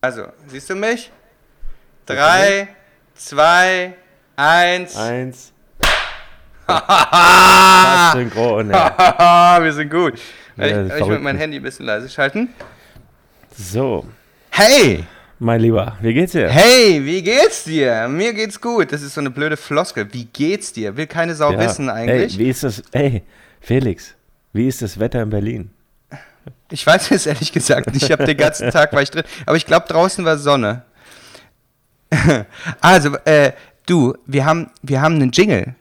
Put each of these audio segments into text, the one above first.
Also, siehst du mich? Drei, zwei, eins. Eins. Synchron, ja. Wir sind gut. Ja, ich ich will verrückt. mein Handy ein bisschen leise schalten. So, Hey! mein Lieber, wie geht's dir? Hey, wie geht's dir? Mir geht's gut. Das ist so eine blöde Floskel. Wie geht's dir? Will keine Sau Ja. wissen eigentlich. Ey, wie ist das? Ey, Felix, wie ist das Wetter in Berlin? Ich weiß es ehrlich gesagt nicht. Ich habe den ganzen Tag war ich drin. Aber ich glaube, draußen war Sonne. also, äh, du, wir haben, wir haben einen Jingle.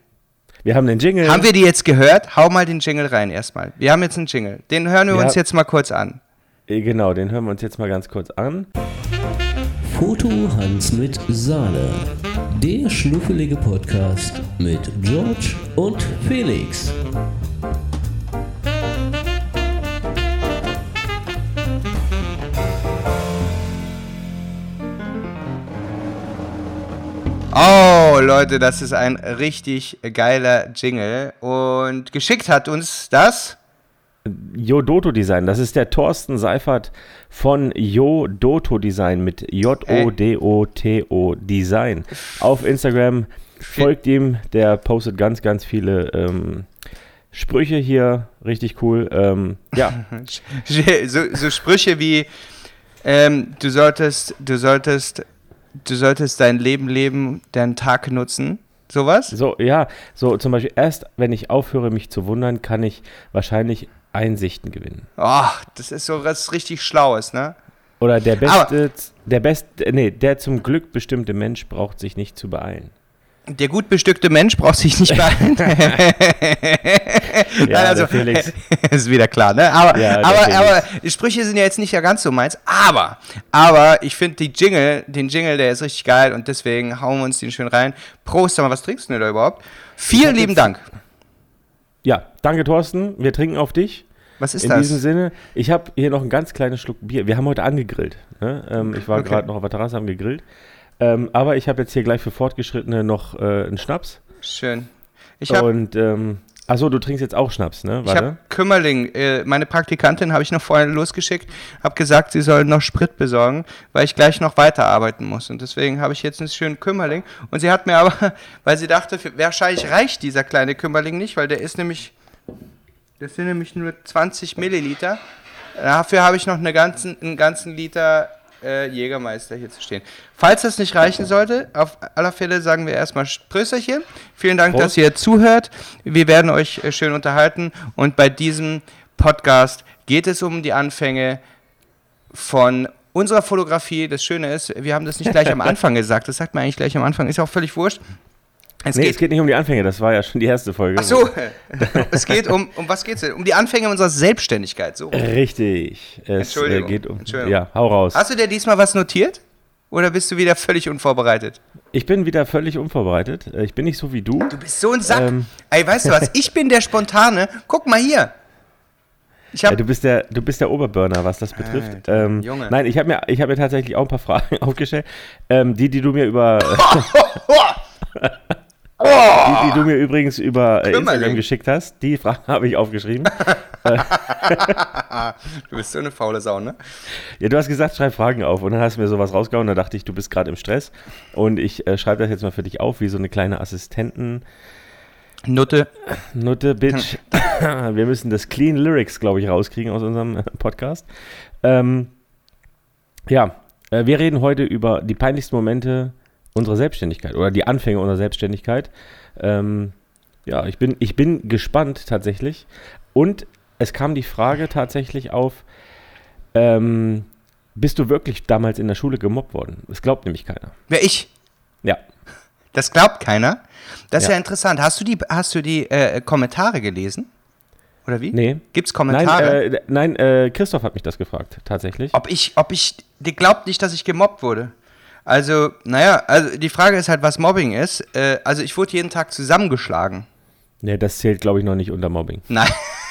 Wir haben den Jingle. Haben wir die jetzt gehört? Hau mal den Jingle rein erstmal. Wir haben jetzt einen Jingle. Den hören wir Ja. uns jetzt mal kurz an. Äh, Genau, den hören wir uns jetzt mal ganz kurz an. Foto Hans mit Sahne. Der schnuffelige Podcast mit George und Felix. Oh, Leute, das ist ein richtig geiler Jingle. Und geschickt hat uns das. Jodoto Design, das ist der Thorsten Seifert von Jodoto Design mit J-O-D-O-T-O Design. Auf Instagram folgt ihm, der postet ganz, ganz viele ähm, Sprüche hier, richtig cool. Ähm, ja, So, so Sprüche wie ähm, du solltest, du solltest, du solltest dein Leben leben, deinen Tag nutzen. Sowas? so, ja, so zum Beispiel erst, wenn ich aufhöre, mich zu wundern, kann ich wahrscheinlich Einsichten gewinnen. Ach, das ist so was richtig Schlaues, ne? Oder der Aber- beste, der beste, nee, der zum Glück bestimmte Mensch braucht sich nicht zu beeilen. Der gut bestückte Mensch braucht sich nicht beeilen. Ja, also, der Felix. ist wieder klar, ne? Aber, Ja, aber, aber die Sprüche sind ja jetzt nicht ja ganz so meins. Aber, aber ich finde die Jingle, den Jingle, der ist richtig geil und deswegen hauen wir uns den schön rein. Prost, sag mal, was trinkst du denn da überhaupt? Vielen lieben Dank. Ja, danke Thorsten, wir trinken auf dich. Was ist In das? diesem Sinne, ich habe hier noch ein ganz kleines Schluck Bier. Wir haben heute angegrillt. Ne? Ähm, ich war Okay. gerade noch auf der Terrasse, haben gegrillt. Ähm, aber ich habe jetzt hier gleich für Fortgeschrittene noch äh, einen Schnaps. Schön. Ich habe Und, ähm, achso, du trinkst jetzt auch Schnaps, ne? Ich habe Kümmerling, äh, meine Praktikantin habe ich noch vorher losgeschickt, habe gesagt, sie soll noch Sprit besorgen, weil ich gleich noch weiterarbeiten muss. Und deswegen habe ich jetzt einen schönen Kümmerling. Und sie hat mir aber, weil sie dachte, wahrscheinlich reicht dieser kleine Kümmerling nicht, weil der ist nämlich, das sind nämlich nur 20 Milliliter. Dafür habe ich noch eine ganzen, einen ganzen Liter äh, Jägermeister hier zu stehen. Falls das nicht reichen sollte, auf aller Fälle sagen wir erstmal Prösterchen. Vielen Dank, Prost. dass ihr zuhört. Wir werden euch äh, schön unterhalten. Und bei diesem Podcast geht es um die Anfänge von unserer Fotografie. Das Schöne ist, wir haben das nicht gleich am Anfang gesagt. Das sagt man eigentlich gleich am Anfang. Ist auch völlig wurscht. Es Nee, geht, es geht nicht um die Anfänge, das war ja schon die erste Folge. ach so, es geht um, um was geht's denn? Um die Anfänge unserer Selbstständigkeit. So. Richtig. Es äh, Entschuldigung, geht um. Entschuldigung. Ja, hau raus. Hast du dir diesmal was notiert? Oder bist du wieder völlig unvorbereitet? Ich bin wieder völlig unvorbereitet. Äh, Ich bin nicht so wie du. Du bist so ein Sack. Ähm. Ey, weißt du was? Ich bin der Spontane. Guck mal hier. Ich Ja, hab, du bist der, du bist der Oberburner, was das betrifft. Alter, ähm, Junge. Nein, ich habe mir, ich habe mir tatsächlich auch ein paar Fragen aufgestellt, ähm, die, die du mir über, die, die du mir übrigens über äh, Kümmerling. Instagram geschickt hast, die Fragen habe ich aufgeschrieben. du bist so eine faule Sau, ne? ja, du hast gesagt, schreib Fragen auf und dann hast du mir sowas rausgehauen. Da dachte ich, du bist gerade im Stress und ich äh, schreibe das jetzt mal für dich auf, wie so eine kleine Assistenten. Nutte. Nutte, Bitch. Wir müssen das Clean Lyrics, glaube ich, rauskriegen aus unserem äh, Podcast. Ähm, ja, äh, wir reden heute über die peinlichsten Momente unserer Selbstständigkeit oder die Anfänge unserer Selbstständigkeit. Ähm, ja, ich bin, ich bin gespannt tatsächlich. Und es kam die Frage tatsächlich auf, ähm, bist du wirklich damals in der Schule gemobbt worden? Das glaubt nämlich keiner. Wer ich? Ja. Das glaubt keiner. Das ist Ja. ja interessant. Hast du die, hast du die äh, Kommentare gelesen? Oder wie? Nee. Gibt's Nein, Kommentare? äh, nein äh, Christoph hat mich das gefragt, tatsächlich. ob ich, ob ich, die glaubt nicht, dass ich gemobbt wurde. Also, naja, also die Frage ist halt, was Mobbing ist. Äh, also ich wurde jeden Tag zusammengeschlagen. Nee, das zählt, glaube ich, noch nicht unter Mobbing. Nein.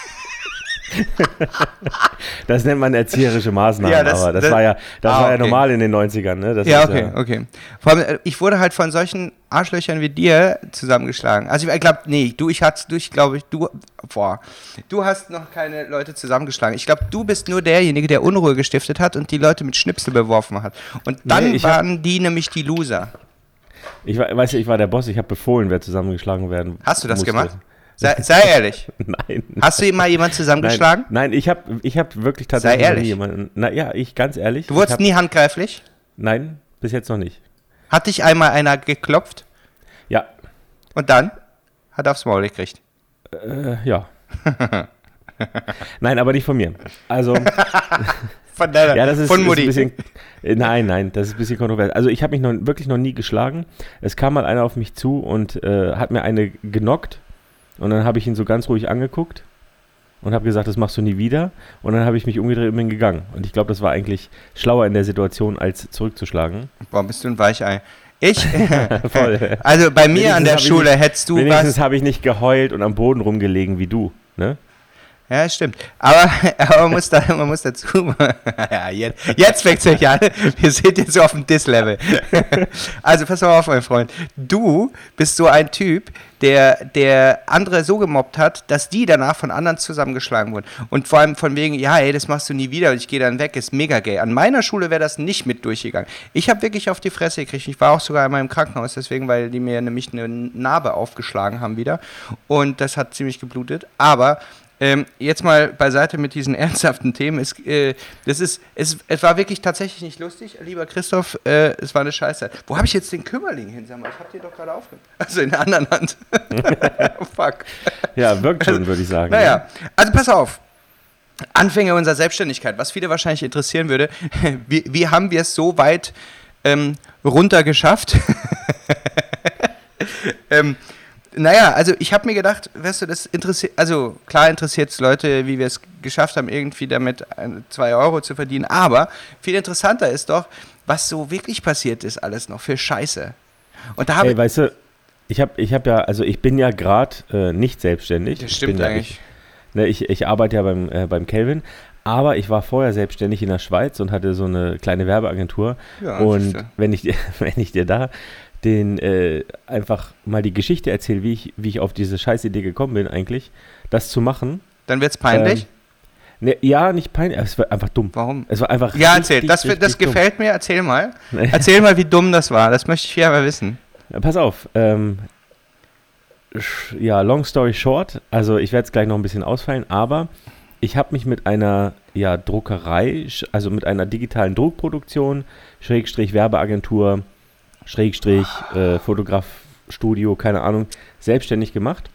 das nennt man erzieherische Maßnahmen, Ja, das- aber das, das- war ja, das Ah, war ja okay. normal in den 90ern. Ne? Ja, okay, okay. Vor allem, äh, ich wurde halt von solchen Arschlöchern wie dir zusammengeschlagen. Also ich glaube, nee, du, ich hatte, du, ich glaube, du, boah, du hast noch keine Leute zusammengeschlagen. Ich glaube, du bist nur derjenige, der Unruhe gestiftet hat und die Leute mit Schnipsel beworfen hat. Und dann Nee, ich hab- waren die nämlich die Loser. Ich war, weißt du, ich war der Boss, ich habe befohlen, wer zusammengeschlagen werden Hast du das musste. gemacht? Sei, sei ehrlich. Nein. Hast du mal jemanden zusammengeschlagen? Nein, nein ich habe ich hab wirklich tatsächlich Sei ehrlich. jemanden. Na ja, ich ganz ehrlich. Du wurdest hab, nie handgreiflich? Nein, bis jetzt noch nicht. Hat dich einmal einer geklopft Ja, und dann hat er aufs Maul gekriegt. äh, ja. nein, aber nicht von mir. Also, Von deiner, ja, das ist, von ist Mutti. ein bisschen. Nein, nein, das ist ein bisschen kontrovers. Also, ich habe mich noch, wirklich noch nie geschlagen. Es kam mal einer auf mich zu und äh, hat mir eine genockt. Und dann habe ich ihn so ganz ruhig angeguckt und habe gesagt, das machst du nie wieder. Und dann habe ich mich umgedreht und bin gegangen. Und ich glaube, das war eigentlich schlauer in der Situation, als zurückzuschlagen. Boah, bist du ein Weichei. Ich, Voll. also bei mir an Wenigstens der hab ich Schule nicht- hättest du Wenigstens was. habe ich nicht geheult und am Boden rumgelegen wie du. Ne? Ja, stimmt. Aber, aber man, muss da, man muss dazu. ja, jetzt, jetzt fängt es euch an. Wir sind jetzt auf dem Diss-Level. also pass mal auf, mein Freund. Du bist so ein Typ, der, der andere so gemobbt hat, dass die danach von anderen zusammengeschlagen wurden. Und vor allem von wegen, ja, ey, das machst du nie wieder und ich gehe dann weg, ist mega gay. An meiner Schule wäre das nicht mit durchgegangen. Ich habe wirklich auf die Fresse gekriegt. Ich war auch sogar einmal im Krankenhaus, deswegen, weil die mir nämlich eine Narbe aufgeschlagen haben wieder. Und das hat ziemlich geblutet. Aber ähm, jetzt mal beiseite mit diesen ernsthaften Themen. Es, äh, das ist, es, es war wirklich tatsächlich nicht lustig, lieber Christoph. Äh, es war eine Scheiße. Wo habe ich jetzt den Kümmerling hin? Sag mal, ich habe den doch gerade aufgenommen. Also in der anderen Hand. Fuck. Ja, wirkt schon, würde ich sagen. Naja, also pass auf. Anfänge unserer Selbstständigkeit, was viele wahrscheinlich interessieren würde. Wie, wie haben wir es so weit ähm, runter geschafft? ähm, naja, also ich habe mir gedacht, weißt du, das interessiert, also klar interessiert es Leute, wie wir es geschafft haben, irgendwie damit 2 Euro zu verdienen, aber viel interessanter ist doch, was so wirklich passiert ist alles noch für Scheiße. Und da habe Ey, weißt du, ich habe ich hab ja, also ich bin ja gerade äh, nicht selbstständig. das stimmt bin ja, eigentlich. Ich, ne, ich, ich arbeite ja beim, äh, beim Kelvin, aber ich war vorher selbstständig in der Schweiz und hatte so eine kleine Werbeagentur. Ja, und wenn ich, wenn ich dir da den äh, einfach mal die Geschichte erzähle, wie ich, wie ich auf diese Scheißidee gekommen bin, eigentlich, das zu machen. Dann wird es peinlich. Ähm, ne, ja, nicht peinlich, es war einfach dumm. Warum? Es war einfach. Ja, richtig, erzähl. Das, richtig das dumm. gefällt mir. Erzähl mal. Erzähl mal, wie dumm das war. Das möchte ich viel mal wissen. Ja, Pass auf. Ähm, ja, long story short. Also ich werde es gleich noch ein bisschen ausfallen, aber ich habe mich mit einer ja, Druckerei, also mit einer digitalen Druckproduktion, Schrägstrich Werbeagentur, Schrägstrich äh, Fotografstudio, keine Ahnung, selbstständig gemacht.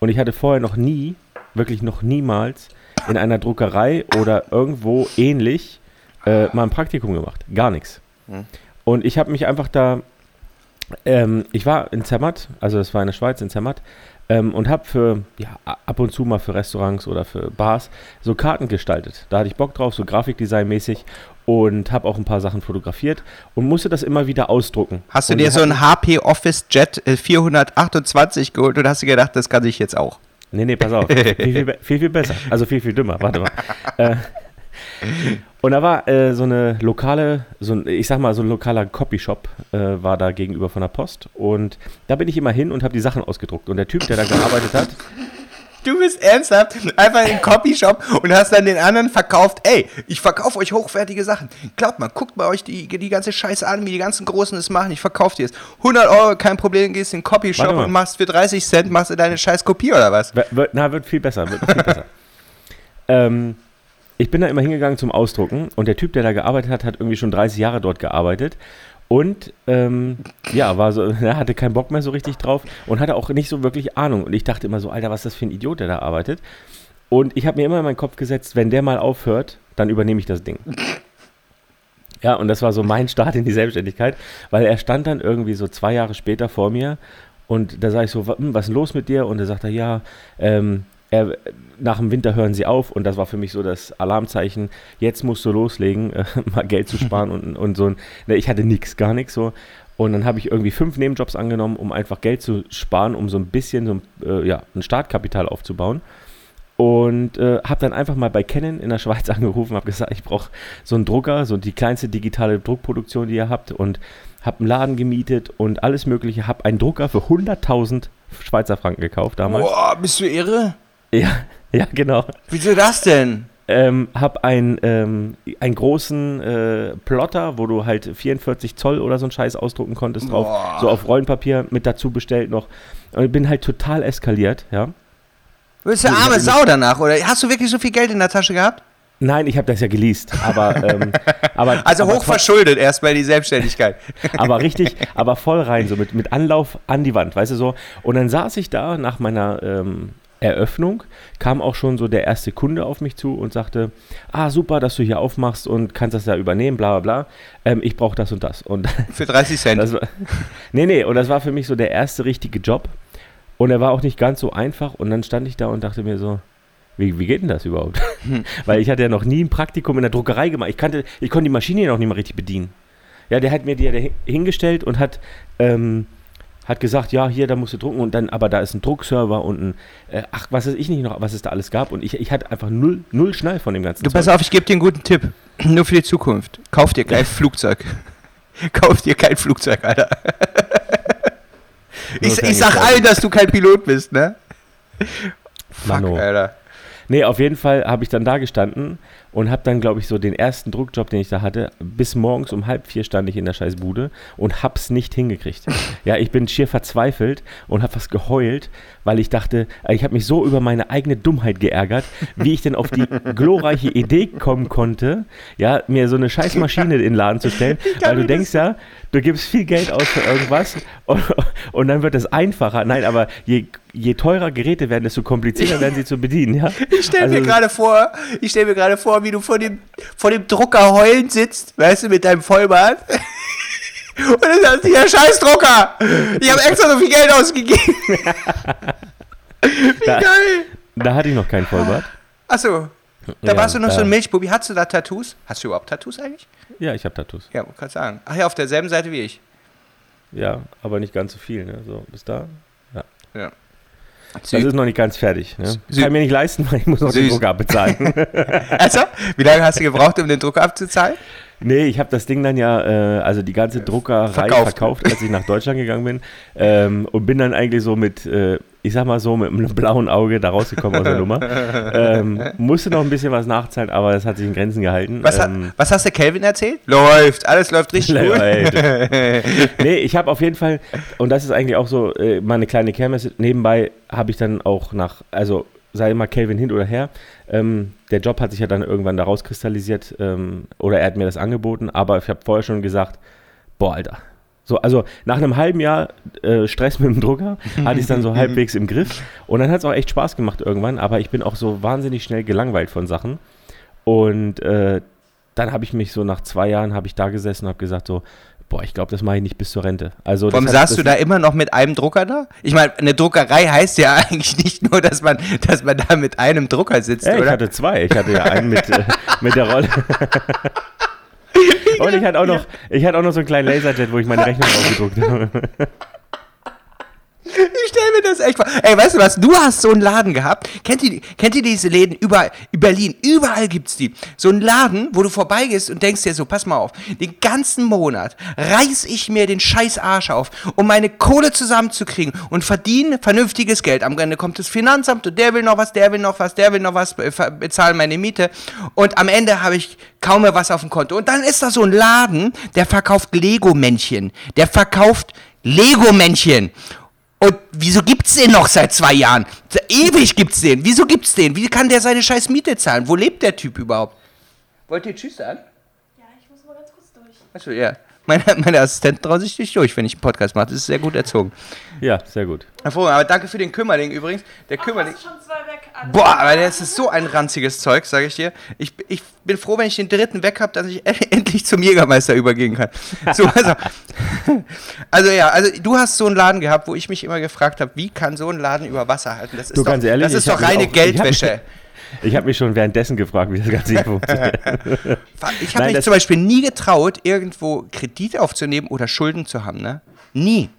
Und ich hatte vorher noch nie, wirklich noch niemals in einer Druckerei oder irgendwo ähnlich äh, mal ein Praktikum gemacht. Gar nichts. Hm. Und ich habe mich einfach da ähm, ich war in Zermatt, also das war in der Schweiz, in Zermatt, ähm, und habe für, ja, ab und zu mal für Restaurants oder für Bars so Karten gestaltet. Da hatte ich Bock drauf, so Grafikdesign-mäßig und habe auch ein paar Sachen fotografiert und musste das immer wieder ausdrucken. Hast du und dir so hatten- ein HP Office Jet äh, 428 geholt und hast du gedacht, das kann ich jetzt auch? Nee, nee, pass auf. viel, viel, viel, viel besser. Also viel, viel dümmer. Warte mal. äh, und da war äh, so eine lokale, so ein, ich sag mal, so ein lokaler Copyshop äh, war da gegenüber von der Post. Und da bin ich immer hin und habe die Sachen ausgedruckt. Und der Typ, der da gearbeitet hat, Du bist ernsthaft einfach in den Copyshop und hast dann den anderen verkauft, ey, ich verkaufe euch hochwertige Sachen. Glaubt mal, guckt mal euch die, die ganze Scheiße an, wie die ganzen Großen das machen. Ich verkaufe dir es. 100 Euro, kein Problem, gehst in den Copyshop und machst für 30 Cent machst du deine scheiß Kopie oder was? Na, wird viel besser, wird viel besser. ähm, ich bin da immer hingegangen zum Ausdrucken und der Typ, der da gearbeitet hat, hat irgendwie schon 30 Jahre dort gearbeitet und ähm, ja, war so, hatte keinen Bock mehr so richtig drauf und hatte auch nicht so wirklich Ahnung. Und ich dachte immer so, Alter, was ist das für ein Idiot, der da arbeitet? Und ich habe mir immer in meinen Kopf gesetzt, wenn der mal aufhört, dann übernehme ich das Ding. Ja, und das war so mein Start in die Selbstständigkeit, weil er stand dann irgendwie so zwei Jahre später vor mir und da sage ich so, "Wa- hm, was ist los mit dir? Und er sagt er, ja, ähm, er, nach dem Winter hören sie auf und das war für mich so das Alarmzeichen, jetzt musst du loslegen, äh, mal Geld zu sparen und, und so. Ne, ich hatte nichts, gar nichts so. Und dann habe ich irgendwie fünf Nebenjobs angenommen, um einfach Geld zu sparen, um so ein bisschen so ein, äh, ja, ein Startkapital aufzubauen. Und äh, habe dann einfach mal bei Canon in der Schweiz angerufen, habe gesagt, ich brauche so einen Drucker, so die kleinste digitale Druckproduktion, die ihr habt. Und habe einen Laden gemietet und alles Mögliche. Habe einen Drucker für 100.000 Schweizer Franken gekauft damals. Boah, bist du irre? Ja, ja, genau. Wieso das denn? Ähm, hab ein, ähm, einen großen äh, Plotter, wo du halt 44 Zoll oder so einen Scheiß ausdrucken konntest drauf, Boah. so auf Rollenpapier mit dazu bestellt noch. Und bin halt total eskaliert, ja. Du bist eine arme Sau danach, oder? Hast du wirklich so viel Geld in der Tasche gehabt? Nein, ich habe das ja geleast, aber, ähm, aber Also aber, hoch verschuldet erstmal die Selbstständigkeit. aber richtig, aber voll rein, so mit, mit Anlauf an die Wand, weißt du so. Und dann saß ich da nach meiner ähm, Eröffnung, kam auch schon so der erste Kunde auf mich zu und sagte, ah super, dass du hier aufmachst und kannst das ja übernehmen, bla bla bla. Ähm, ich brauche das und das. Und Für 30 Cent. das war, nee, nee, und das war für mich so der erste richtige Job. Und er war auch nicht ganz so einfach. Und dann stand ich da und dachte mir so, wie, wie geht denn das überhaupt? Weil ich hatte ja noch nie ein Praktikum in der Druckerei gemacht. Ich, kannte, ich konnte die Maschine ja noch nicht mal richtig bedienen. Ja, der hat mir die ja hingestellt und hat, ähm, hat gesagt, ja, hier, da musst du drucken und dann, aber da ist ein Druckserver und ein, äh, ach, was weiß ich nicht noch, was es da alles gab. Und ich, ich hatte einfach null, null Schnall von dem ganzen Du pass auf, ich gebe dir einen guten Tipp. Nur für die Zukunft. Kauf dir kein Flugzeug. Kauf dir kein Flugzeug, Alter. Ich, ich sag allen, dass du kein Pilot bist, ne? Fuck, Mano. Alter. Nee, auf jeden Fall habe ich dann da gestanden und habe dann, glaube ich, so den ersten Druckjob, den ich da hatte, bis morgens um halb vier stand ich in der scheiß Bude und hab's nicht hingekriegt. Ja, ich bin schier verzweifelt und habe fast geheult, weil ich dachte, äh, ich habe mich so über meine eigene Dummheit geärgert, wie ich denn auf die glorreiche Idee kommen konnte, ja, mir so eine scheiß Maschine in den Laden zu stellen, weil du denkst ja, du gibst viel Geld aus für irgendwas und, und dann wird es einfacher. Nein, aber je, je teurer Geräte werden, desto komplizierter werden sie zu bedienen, ja. Ich stelle Also- mir gerade vor, ich stelle mir gerade vor, wie du vor dem, vor dem Drucker heulend sitzt, weißt du, mit deinem Vollbart. Und dann sagst du, ja, scheiß Drucker! Ich habe extra so viel Geld ausgegeben. Wie Da- geil! Da hatte ich noch kein Vollbart. Achso, da Ja, warst du noch so da- ein Milchbubi. Hattest du da Tattoos? Hast du überhaupt Tattoos eigentlich? Ja, ich habe Tattoos. Ja, kann sagen. Ach ja, auf derselben Seite wie ich. Ja, aber nicht ganz so viel, ne? So, bis da. Ja. Das ist noch nicht ganz fertig, ne? Kann mir nicht leisten, weil ich muss noch den Süß. Drucker abbezahlen. Also, wie lange hast du gebraucht, um den Drucker abzuzahlen? Nee, ich habe das Ding dann ja, äh, also die ganze Druckerei Verkauft. verkauft. als ich nach Deutschland gegangen bin. Ähm, und bin dann eigentlich so mit, äh, ich sag mal so, mit einem blauen Auge da rausgekommen aus der Nummer. Ähm, musste noch ein bisschen was nachzahlen, aber das hat sich in Grenzen gehalten. Was, ähm, was hast du Kelvin erzählt? Läuft, alles läuft richtig gut. Nee, ich habe auf jeden Fall, und das ist eigentlich auch so äh, meine kleine Kermesse, nebenbei habe ich dann auch nach, also sei mal Calvin hin oder her, ähm, der Job hat sich ja dann irgendwann daraus kristallisiert, ähm, oder er hat mir das angeboten, aber ich habe vorher schon gesagt, boah, Alter. So, also nach einem halben Jahr äh, Stress mit dem Drucker hatte ich es dann so halbwegs im Griff. Und dann hat es auch echt Spaß gemacht irgendwann, aber ich bin auch so wahnsinnig schnell gelangweilt von Sachen. Und äh, dann habe ich mich so nach zwei Jahren habe ich da gesessen und habe gesagt so, boah, ich glaube, das mache ich nicht bis zur Rente. Also Warum saßt du da immer noch mit einem Drucker da? Ich meine, eine Druckerei heißt ja eigentlich nicht nur, dass man, dass man da mit einem Drucker sitzt, Ja, ich hatte zwei. Ich hatte ja einen mit, äh, mit der Rolle. Und ich hatte auch noch, ich hatte auch noch so einen kleinen Laserjet, wo ich meine Rechnung ausgedruckt habe. Ich stell mir das echt vor. Ey, weißt du was? Du hast so einen Laden gehabt. Kennt ihr, kennt ihr diese Läden überall, in Berlin? Überall gibt's die. So einen Laden, wo du vorbeigehst und denkst dir so, pass mal auf, den ganzen Monat reiß ich mir den scheiß Arsch auf, um meine Kohle zusammenzukriegen und verdiene vernünftiges Geld. Am Ende kommt das Finanzamt und der will noch was, der will noch was, der will noch was, bezahlen meine Miete. Und am Ende habe ich kaum mehr was auf dem Konto. Und dann ist da so ein Laden, der verkauft Lego-Männchen. Der verkauft Lego-Männchen. Und wieso gibt's den noch seit zwei Jahren? Ewig gibt's den. Wieso gibt's den? Wie kann der seine scheiß Miete zahlen? Wo lebt der Typ überhaupt? Wollt ihr Tschüss sagen? Ja, ich muss mal ganz kurz durch. Achso, ja. Meine, meine Assistenten trauen sich nicht durch, wenn ich einen Podcast mache. Das ist sehr gut erzogen. Ja, sehr gut. Hervorragend. Aber danke für den Kümmerling übrigens. Der Ach, Kümmerling. hast du schon zwei weg? Alles Boah, aber das ist so ein ranziges Zeug, sage ich dir. Ich, ich bin froh, wenn ich den dritten weg habe, dass ich endlich zum Jägermeister übergehen kann. So, also, also ja, also du hast so einen Laden gehabt, wo ich mich immer gefragt habe, wie kann so ein Laden über Wasser halten? Das ist Du, doch, ehrlich, das ist doch reine auch- Geldwäsche. Ich habe mich schon währenddessen gefragt, wie das Ganze funktioniert. Ich habe mich zum Beispiel nie getraut, irgendwo Kredit aufzunehmen oder Schulden zu haben, ne? Nie.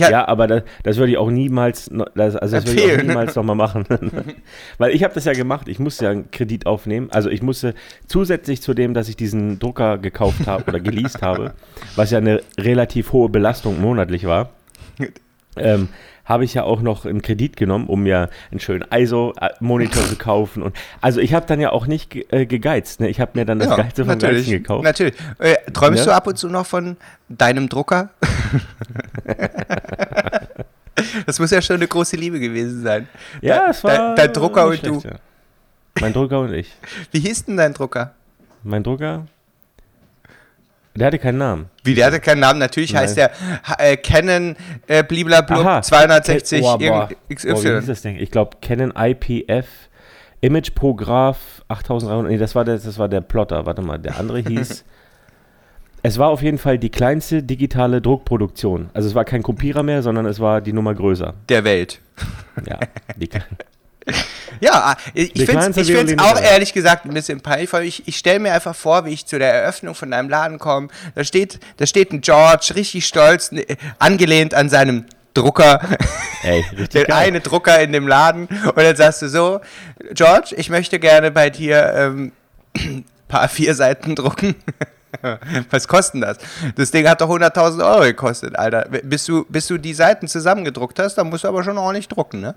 Hab- Ja, aber das, das würde ich auch niemals, das, also das würde ich auch niemals nochmal machen. Weil ich habe das ja gemacht, ich musste ja einen Kredit aufnehmen. Also ich musste zusätzlich zu dem, dass ich diesen Drucker gekauft habe oder geleast habe, was ja eine relativ hohe Belastung monatlich war, ähm, habe ich ja auch noch einen Kredit genommen, um mir einen schönen ISO-Monitor zu kaufen. Und also ich habe dann ja auch nicht äh, gegeizt. Ne? Ich habe mir dann das Geilste vom Geilsten gekauft. Natürlich. Äh, träumst Ja. du ab und zu noch von deinem Drucker? das muss ja schon eine große Liebe gewesen sein. Ja, Dein- es war Dein, Drucker und nicht du. schlecht, ja. Mein Drucker und ich. Wie hieß denn dein Drucker? Mein Drucker, der hatte keinen Namen. Wie, der hatte keinen Namen. Natürlich Nein. heißt der äh, Canon äh, bliblablub Aha. 260 Oh, boah. irgend- Boah, wie hieß XY. das Ding? Ich glaube Canon IPF Image Prograph 8300. Nee, das war der, das war der Plotter. Warte mal, der andere hieß. es war auf jeden Fall die kleinste digitale Druckproduktion. Also es war kein Kopierer mehr, sondern es war die Nummer größer. Der Welt. Ja, die, Ja, ich Die finde es ich auch ehrlich gesagt ein bisschen peinlich. weil Ich, ich stelle mir einfach vor, wie ich zu der Eröffnung von deinem Laden komme. Da steht, da steht ein George, richtig stolz, ne, angelehnt an seinem Drucker. ey, richtig Der geil. eine Drucker in dem Laden. Und dann sagst du so, George, ich möchte gerne bei dir ähm, ein paar vier Seiten drucken. Was kostet das? Das Ding hat doch 100.000 Euro gekostet, Alter. Bis du, bis du die Seiten zusammengedruckt hast, dann musst du aber schon ordentlich drucken, ne?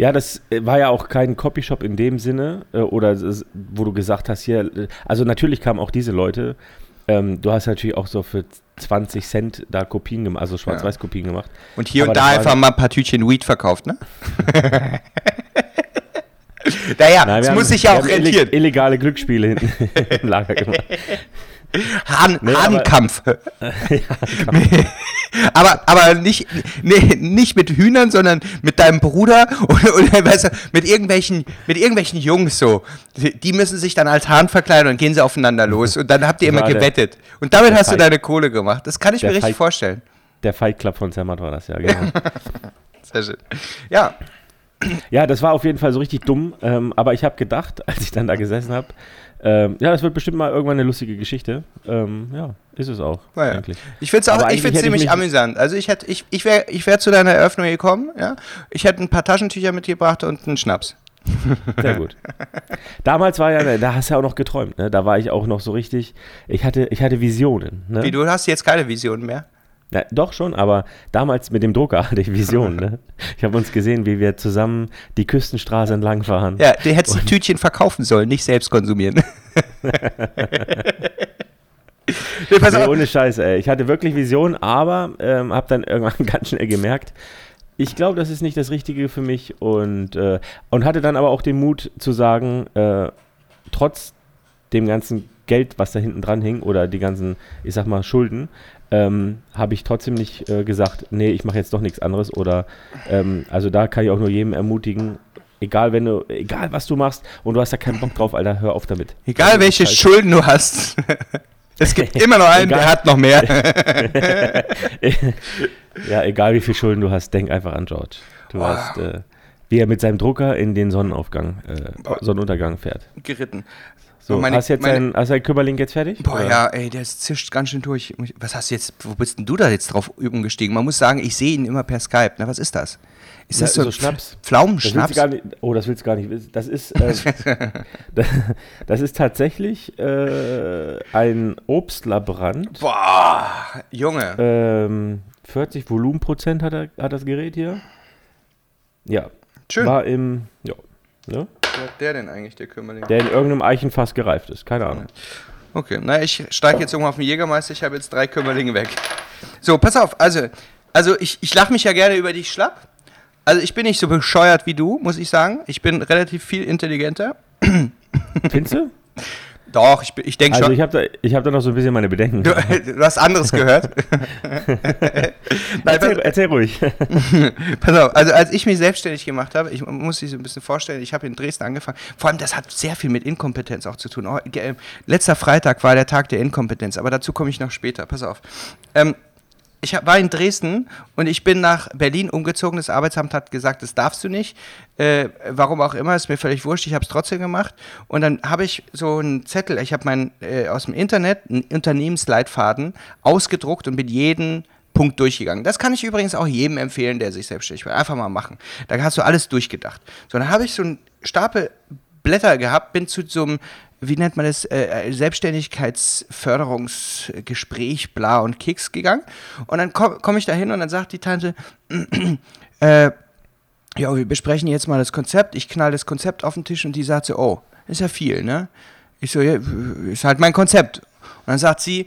Ja, das äh, war ja auch kein Copyshop in dem Sinne, äh, oder wo du gesagt hast, hier, äh, also natürlich kamen auch diese Leute. Ähm, du hast natürlich auch so für 20 Cent da Kopien gemacht, also Schwarz-Weiß-Kopien gemacht. Und hier Aber und das da einfach mal ein paar Tütchen Weed verkauft, ne? naja, Nein, wir muss haben- sich ja auch rentieren. Illegale Glücksspiele hinten im Lager gemacht. Hahn, Nee, aber- Hahnkampf. aber, aber nicht, nee, nicht mit Hühnern, sondern mit deinem Bruder oder, oder weißt du, mit irgendwelchen, mit irgendwelchen Jungs so. Die, müssen sich dann als Hahn verkleiden und gehen sie aufeinander los. Und dann habt ihr immer gewettet. Und damit hast du Fight. deine Kohle gemacht. Das kann ich Der mir richtig Fight. vorstellen. Der Fight Club von Zermatt war das ja, genau. Sehr schön. Ja, Ja, das war auf jeden Fall so richtig dumm. Ähm, aber ich habe gedacht, als ich dann da gesessen habe, ähm, ja, das wird bestimmt mal irgendwann eine lustige Geschichte. Ähm, ja, ist es auch naja. eigentlich. Ich finde es auch, ich find's ich ziemlich mich- amüsant. Also ich hätte, ich, ich wäre ich wär zu deiner Eröffnung gekommen, ja. Ich hätte ein paar Taschentücher mitgebracht und einen Schnaps. Sehr gut. Damals war ja, da hast du ja auch noch geträumt, ne? Da war ich auch noch so richtig, ich hatte, ich hatte Visionen. Ne? Wie, du hast jetzt keine Visionen mehr? Ja, doch schon, aber damals mit dem Drucker hatte ich Visionen. Ne? Ich habe uns gesehen, wie wir zusammen die Küstenstraße entlang fahren. Ja, du hättest die Tütchen verkaufen sollen, nicht selbst konsumieren. nee, Nee, ohne Scheiße, ey. Ich hatte wirklich Visionen, aber ähm, habe dann irgendwann ganz schnell gemerkt, ich glaube, das ist nicht das Richtige für mich und, äh, und hatte dann aber auch den Mut zu sagen, äh, trotz dem ganzen Geld, was da hinten dran hing oder die ganzen, ich sag mal, Schulden, ähm, habe ich trotzdem nicht äh, gesagt, nee, ich mache jetzt doch nichts anderes oder ähm, also da kann ich auch nur jedem ermutigen, egal wenn du, egal was du machst und du hast da keinen Bock drauf, Alter, hör auf damit. Egal Also, welche. Schulden du hast. Es gibt immer noch einen, Egal. der hat noch mehr. Ja, egal wie viel Schulden du hast, denk einfach an George. Du Wow. hast, äh, wie er mit seinem Drucker in den Sonnenaufgang, äh. Sonnenuntergang fährt. Geritten. So, meine- hast jetzt meine- dein, hast dein Kümmerling jetzt fertig? Boah, Oder? ja, ey, der zischt ganz schön durch. Was hast du jetzt, wo bist denn du da jetzt drauf umgestiegen? Man muss sagen, ich sehe ihn immer per Skype. Na, was ist das? Ist Ja, das so, so Schnaps. Das Pflaumenschnaps? gar nicht, oh, das willst du gar nicht wissen. Das ist, äh, das, das ist tatsächlich äh, ein Obstlabrand. Boah, Junge. Ähm, 40 Volumenprozent hat, er, hat das Gerät hier. Ja. Schön. War im, ja, ne? Hat der denn eigentlich, der Kümmerling? der in irgendeinem Eichenfass gereift ist. Keine Ahnung. Okay, na, ich steige jetzt irgendwann auf den Jägermeister. Ich habe jetzt drei Kümmerlinge weg. So, pass auf. Also, also ich, ich lache mich ja gerne über dich schlapp. Also, ich bin nicht so bescheuert wie du, muss ich sagen. Ich bin relativ viel intelligenter. Findest du? Doch, ich, ich denke Also schon. ich habe da, ich hab da noch so ein bisschen meine Bedenken. Du, du hast anderes gehört. Nein, erzähl, pass, erzähl ruhig. pass auf, also als ich mich selbstständig gemacht habe, ich muss sich so ein bisschen vorstellen, ich habe in Dresden angefangen. Vor allem, das hat sehr viel mit Inkompetenz auch zu tun. Oh, äh, letzter Freitag war der Tag der Inkompetenz, aber dazu komme ich noch später. Pass auf. Ähm, ich war in Dresden und ich bin nach Berlin umgezogen. Das Arbeitsamt hat gesagt, das darfst du nicht. Äh, warum auch immer, ist mir völlig wurscht. Ich habe es trotzdem gemacht. Und dann habe ich so einen Zettel, ich habe äh, aus dem Internet einen Unternehmensleitfaden ausgedruckt und mit jedem Punkt durchgegangen. Das kann ich übrigens auch jedem empfehlen, der sich selbstständig macht. Einfach mal machen. Da hast du alles durchgedacht. So, dann habe ich so einen Stapel Blätter gehabt, bin zu so einem, wie nennt man das, äh, Selbstständigkeitsförderungsgespräch, bla und Keks gegangen. Und dann komme komm ich da hin und dann sagt die Tante, äh, ja, wir besprechen jetzt mal das Konzept. Ich knall das Konzept auf den Tisch und die sagt so, oh, ist ja viel, ne? Ich so, ja, ist halt mein Konzept. Und dann sagt sie,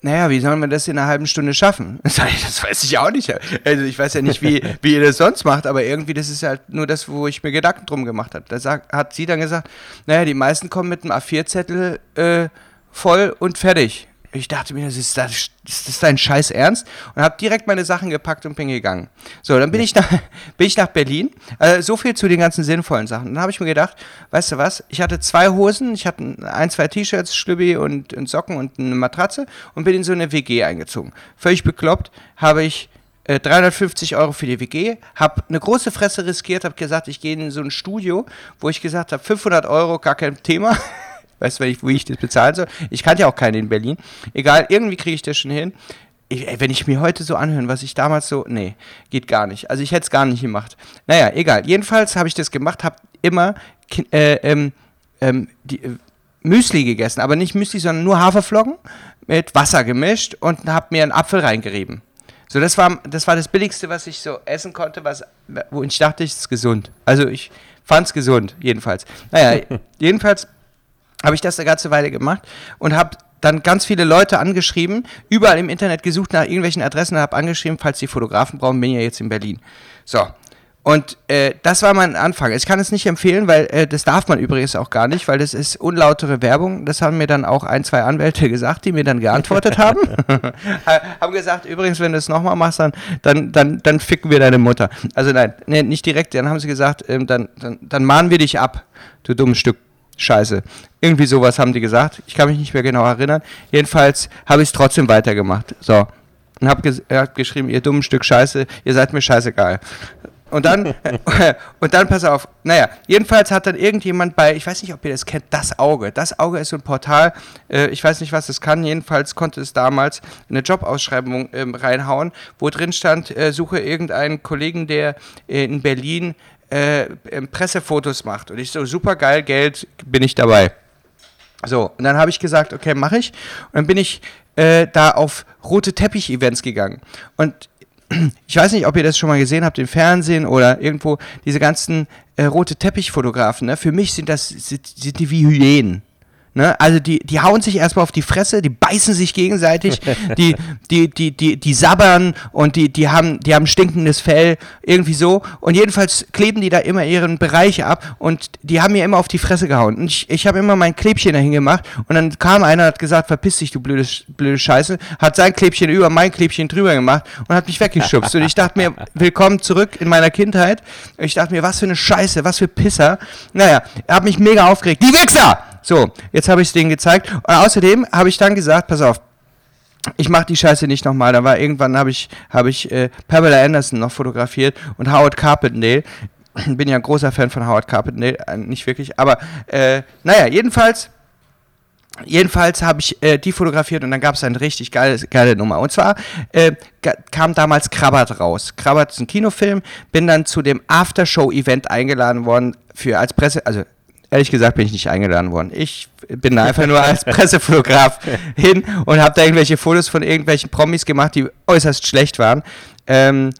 naja, wie sollen wir das in einer halben Stunde schaffen? Das weiß ich auch nicht. Also ich weiß ja nicht, wie, wie ihr das sonst macht, aber irgendwie, das ist halt nur das, wo ich mir Gedanken drum gemacht habe. Da sagt, hat sie dann gesagt, naja, die meisten kommen mit einem A4-Zettel äh, voll und fertig. Ich dachte mir, das ist, das, ist das dein Scheiß Ernst? Und habe direkt meine Sachen gepackt und bin gegangen. So, dann bin, ich, nach, bin ich nach Berlin. Also so viel zu den ganzen sinnvollen Sachen. Dann habe ich mir gedacht, weißt du was? Ich hatte zwei Hosen, ich hatte ein, zwei T-Shirts, Schlübbi und, und Socken und eine Matratze und bin in so eine WG eingezogen. Völlig bekloppt habe ich 350 äh, Euro für die WG, habe eine große Fresse riskiert, habe gesagt, ich gehe in so ein Studio, wo ich gesagt habe, 500 Euro, gar kein Thema. Weißt du, wie ich das bezahlen soll? Ich kannte ja auch keinen in Berlin. Egal, irgendwie kriege ich das schon hin. Ich, wenn ich mir heute so anhöre, was ich damals so, nee, geht gar nicht. Also ich hätte es gar nicht gemacht. Naja, egal. Jedenfalls habe ich das gemacht, habe immer äh, ähm, ähm, die, äh, Müsli gegessen, aber nicht Müsli, sondern nur Haferflocken mit Wasser gemischt und habe mir einen Apfel reingerieben. So, das war, das war das Billigste, was ich so essen konnte, was, wo ich dachte, es ist gesund. Also ich fand es gesund, jedenfalls. Naja, jedenfalls habe ich das eine ganze Weile gemacht und habe dann ganz viele Leute angeschrieben, überall im Internet gesucht nach irgendwelchen Adressen und habe angeschrieben, falls die Fotografen brauchen, bin ich ja jetzt in Berlin. So. Und äh, das war mein Anfang. Ich kann es nicht empfehlen, weil äh, das darf man übrigens auch gar nicht, weil das ist unlautere Werbung. Das haben mir dann auch ein, zwei Anwälte gesagt, die mir dann geantwortet haben. haben gesagt, übrigens, wenn du es nochmal machst, dann, dann, dann, dann ficken wir deine Mutter. Also nein, nee, nicht direkt. Dann haben sie gesagt, ähm, dann, dann, dann mahnen wir dich ab, du dummes Stück Scheiße. Irgendwie sowas haben die gesagt. Ich kann mich nicht mehr genau erinnern. Jedenfalls habe ich es trotzdem weitergemacht. So. Und habe hab geschrieben, ihr dummen Stück Scheiße, ihr seid mir scheißegal. Und dann, und dann, pass auf, naja, jedenfalls hat dann irgendjemand bei, ich weiß nicht, ob ihr das kennt, Das Auge. Das Auge ist so ein Portal, äh, ich weiß nicht, was es kann, jedenfalls konnte es damals eine Jobausschreibung ähm, reinhauen, wo drin stand, äh, suche irgendeinen Kollegen, der äh, in Berlin äh, Pressefotos macht. Und ich so, super geil, Geld, bin ich dabei. So, und dann habe ich gesagt, okay, mache ich. Und dann bin ich äh, da auf rote Teppich-Events gegangen. Und ich weiß nicht, ob ihr das schon mal gesehen habt im Fernsehen oder irgendwo, diese ganzen äh, rote Teppich-Fotografen. Ne? Für mich sind das sind, sind die wie Hyänen. Ne? Also die, die hauen sich erstmal auf die Fresse, die beißen sich gegenseitig, die, die, die, die, die sabbern und die, die, haben, die haben stinkendes Fell, irgendwie so. Und jedenfalls kleben die da immer ihren Bereich ab und die haben mir immer auf die Fresse gehauen. Und ich, ich habe immer mein Klebchen dahin gemacht und dann kam einer und hat gesagt, verpiss dich, du blöde, blöde Scheiße, hat sein Klebchen über mein Klebchen drüber gemacht und hat mich weggeschubst. und ich dachte mir, willkommen zurück in meiner Kindheit. Ich dachte mir, was für eine Scheiße, was für Pisser. Naja, er hat mich mega aufgeregt. Die Wichser! So, jetzt habe ich es denen gezeigt. Und außerdem habe ich dann gesagt, pass auf, ich mache die Scheiße nicht nochmal. Da war irgendwann habe ich, hab ich äh, Pamela Anderson noch fotografiert und Howard Carpendale. Bin ja ein großer Fan von Howard Carpendale, äh, nicht wirklich, aber äh, naja, jedenfalls. Jedenfalls habe ich äh, die fotografiert und dann gab es eine richtig geile, geile Nummer. Und zwar äh, kam damals Krabbert raus. Krabbert ist ein Kinofilm. Bin dann zu dem Aftershow-Event eingeladen worden für als Presse, also ehrlich gesagt bin ich nicht eingeladen worden. Ich bin da einfach nur als Pressefotograf hin und habe da irgendwelche Fotos von irgendwelchen Promis gemacht, die äußerst schlecht waren. Ähm,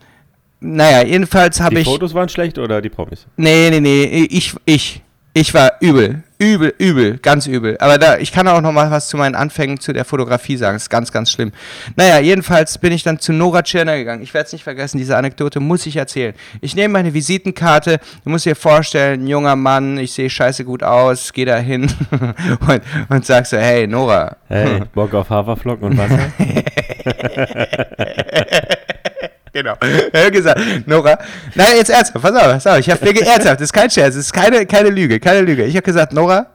naja, jedenfalls habe ich. Die Fotos waren schlecht oder die Promis? Nee, nee, nee, ich, ich, ich war übel. Übel, übel, ganz übel. Aber da, ich kann auch noch mal was zu meinen Anfängen zu der Fotografie sagen. Das ist ganz, ganz schlimm. Naja, jedenfalls bin ich dann zu Nora Tschirner gegangen. Ich werde es nicht vergessen, diese Anekdote muss ich erzählen. Ich nehme meine Visitenkarte, du musst dir vorstellen, junger Mann, ich sehe scheiße gut aus, gehe da hin und, und sag so, hey, Nora. Hey, Bock auf Haferflocken und Wasser? genau. Hat gesagt, Nora, nein, jetzt ernsthaft, pass auf, pass auf, ich habe mir ernsthaft, das ist kein Scherz, das ist keine, keine Lüge, keine Lüge. Ich habe gesagt, Nora,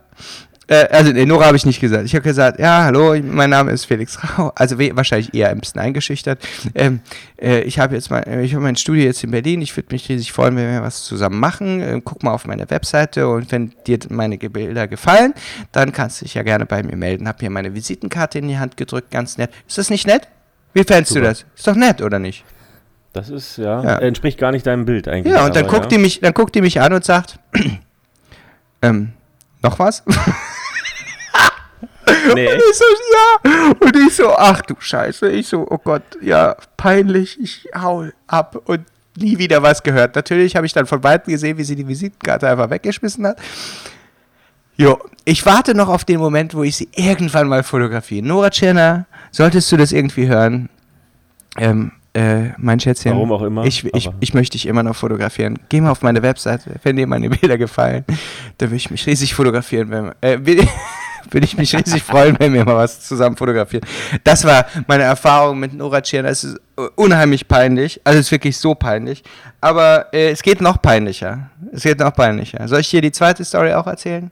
äh, also nee, Nora habe ich nicht gesagt. Ich habe gesagt, ja, hallo, mein Name ist Felix Rau. Also wahrscheinlich eher ein bisschen eingeschüchtert. Ähm, äh, ich habe jetzt mal, ich habe mein Studio jetzt in Berlin. Ich würde mich riesig freuen, wenn wir was zusammen machen. Ähm, guck mal auf meine Webseite und wenn dir meine Bilder gefallen, dann kannst du dich ja gerne bei mir melden. Hab mir meine Visitenkarte in die Hand gedrückt, ganz nett. Ist das nicht nett? Wie fändest du das? Ist doch nett, oder nicht? Das ist, ja, Ja. entspricht gar nicht deinem Bild eigentlich. Ja, und dann aber guckt, die mich, dann guckt die mich an und sagt, ähm, noch was? Nee, Und ich so, ja. Und ich so, ach du Scheiße. Ich so, oh Gott, ja, peinlich. Ich hau ab und nie wieder was gehört. Natürlich habe ich dann von Weitem gesehen, wie sie die Visitenkarte einfach weggeschmissen hat. Jo, ich warte noch auf den Moment, wo ich sie irgendwann mal fotografiere. Nora Tschirner, solltest du das irgendwie hören? Ähm, äh, mein Schätzchen. Warum auch immer, Ich, ich, ich möchte dich immer noch fotografieren. Geh mal auf meine Webseite, wenn dir meine Bilder gefallen. Da würde ich mich riesig fotografieren. Wenn, äh, will- würde ich mich riesig freuen, wenn wir mal was zusammen fotografieren. Das war meine Erfahrung mit Nora Tschirner. Es ist äh, unheimlich peinlich. Also es ist wirklich so peinlich. Aber äh, es geht noch peinlicher. Es geht noch peinlicher. Soll ich dir die zweite Story auch erzählen?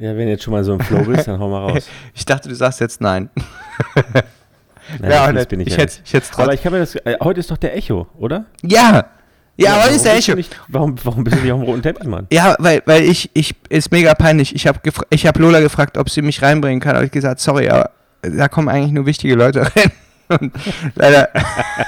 ja, wenn du jetzt schon mal so im Flow bist, dann hau mal raus. Ich dachte, du sagst jetzt nein. Nein, Ja, das nett. bin ich, ich ja hätte nicht. ich hätte Aber ich habe mir das, äh, heute ist doch der Echo, oder? Ja! Ja, heute warum ist der Echo. Nicht, warum, warum bist du nicht auf dem roten Teppich, Mann? Ja, weil, weil ich, ich, ist mega peinlich. Ich habe ich hab Lola gefragt, ob sie mich reinbringen kann. Habe ich gesagt, sorry, aber da kommen eigentlich nur wichtige Leute rein. Und leider,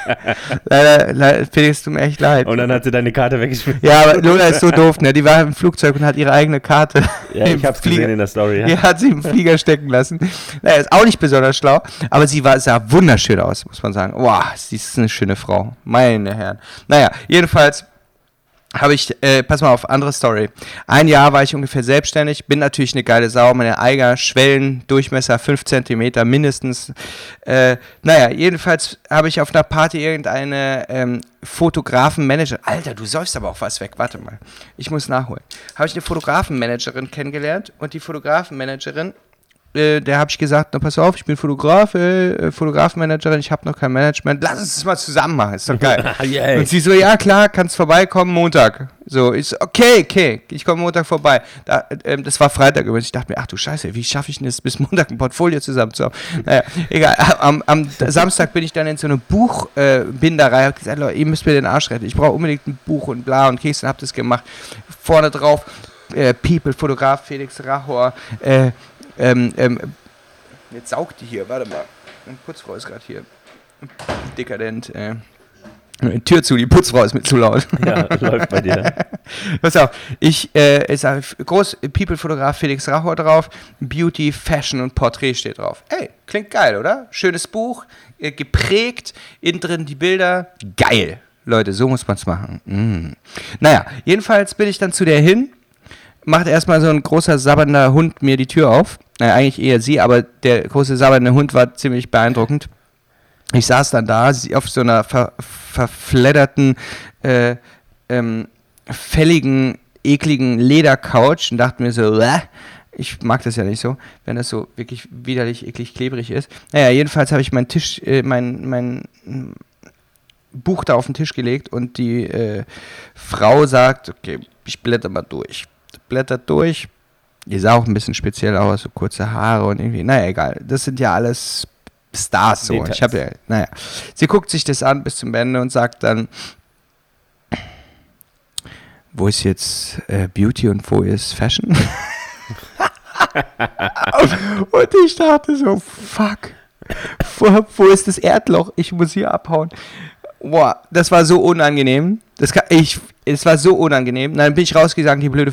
leider, leider, Felix, tut mir echt leid. Und dann hat sie deine Karte weggeschmissen. ja, aber Lola ist so doof, ne? Die war im Flugzeug und hat ihre eigene Karte. Ja, ich hab's Flieger- gesehen in der Story. Ja. Ja, hat sie im Flieger stecken lassen. Naja, ist auch nicht besonders schlau, aber sie war, sah wunderschön aus, muss man sagen. Wow, sie ist eine schöne Frau. Meine Herren. Naja, jedenfalls habe ich, äh, pass mal auf, andere Story. Ein Jahr war ich ungefähr selbstständig, bin natürlich eine geile Sau, meine Eiger, Schwellen, Durchmesser 5 cm mindestens. Äh, naja, jedenfalls habe ich auf einer Party irgendeine ähm, Fotografenmanager. Alter, du säufst aber auch was weg, warte mal. Ich muss nachholen. Habe ich eine Fotografenmanagerin kennengelernt und die Fotografenmanagerin äh, der habe ich gesagt, na pass auf, ich bin Fotograf, äh, Fotografenmanagerin, ich habe noch kein Management, lass uns das mal zusammen machen, ist doch geil. Yay. Und sie so, ja klar, kannst vorbeikommen Montag. So, ich so, okay, okay, ich komme Montag vorbei. Da, ähm, das war Freitag übrigens. Ich dachte mir, ach du Scheiße, wie schaffe ich denn das bis Montag ein Portfolio zusammen zu haben? Naja, egal. Am, am Samstag bin ich dann in so eine Buchbinderei, äh, Binderei, hab gesagt, Leute, ihr müsst mir den Arsch retten. Ich brauche unbedingt ein Buch und bla und Keks und hab das gemacht. Vorne drauf, äh, People, Fotograf Felix Rachor, äh, ähm, ähm, jetzt saugt die hier, warte mal. Eine Putzfrau ist gerade hier. Dekadent, äh. Tür zu, die Putzfrau ist mir zu laut. Ja, läuft bei dir. Pass auf, ich äh, ist ein groß People-Fotograf Felix Rachor drauf, Beauty, Fashion und Porträt steht drauf. Ey, klingt geil, oder? Schönes Buch, äh, geprägt, innen drin die Bilder, geil. Leute, so muss man's machen. Mm. Naja, jedenfalls bin ich dann zu der hin, macht erstmal so ein großer sabbernder Hund mir die Tür auf. Naja, eigentlich eher sie, aber der große sabbernde Hund war ziemlich beeindruckend. Ich saß dann da auf so einer ver verfledderten, äh, ähm, fälligen, ekligen Ledercouch und dachte mir so, "Bäh." ich mag das ja nicht so, wenn das so wirklich widerlich, eklig, klebrig ist. Naja, jedenfalls habe ich meinen Tisch, äh, mein, mein Buch da auf den Tisch gelegt und die äh, Frau sagt, okay, ich blätter mal durch. Blättert durch. Die sah auch ein bisschen speziell aus, so kurze Haare und irgendwie, naja, egal. Das sind ja alles Stars so. Details. Ich habe ja, naja. Sie guckt sich das an bis zum Ende und sagt dann, wo ist jetzt äh, Beauty und wo ist Fashion? und ich dachte so, fuck. Wo, wo ist das Erdloch? Ich muss hier abhauen. Boah, das war so unangenehm. Das kann, ich, es war so unangenehm. Dann bin ich rausgegangen, die blöde.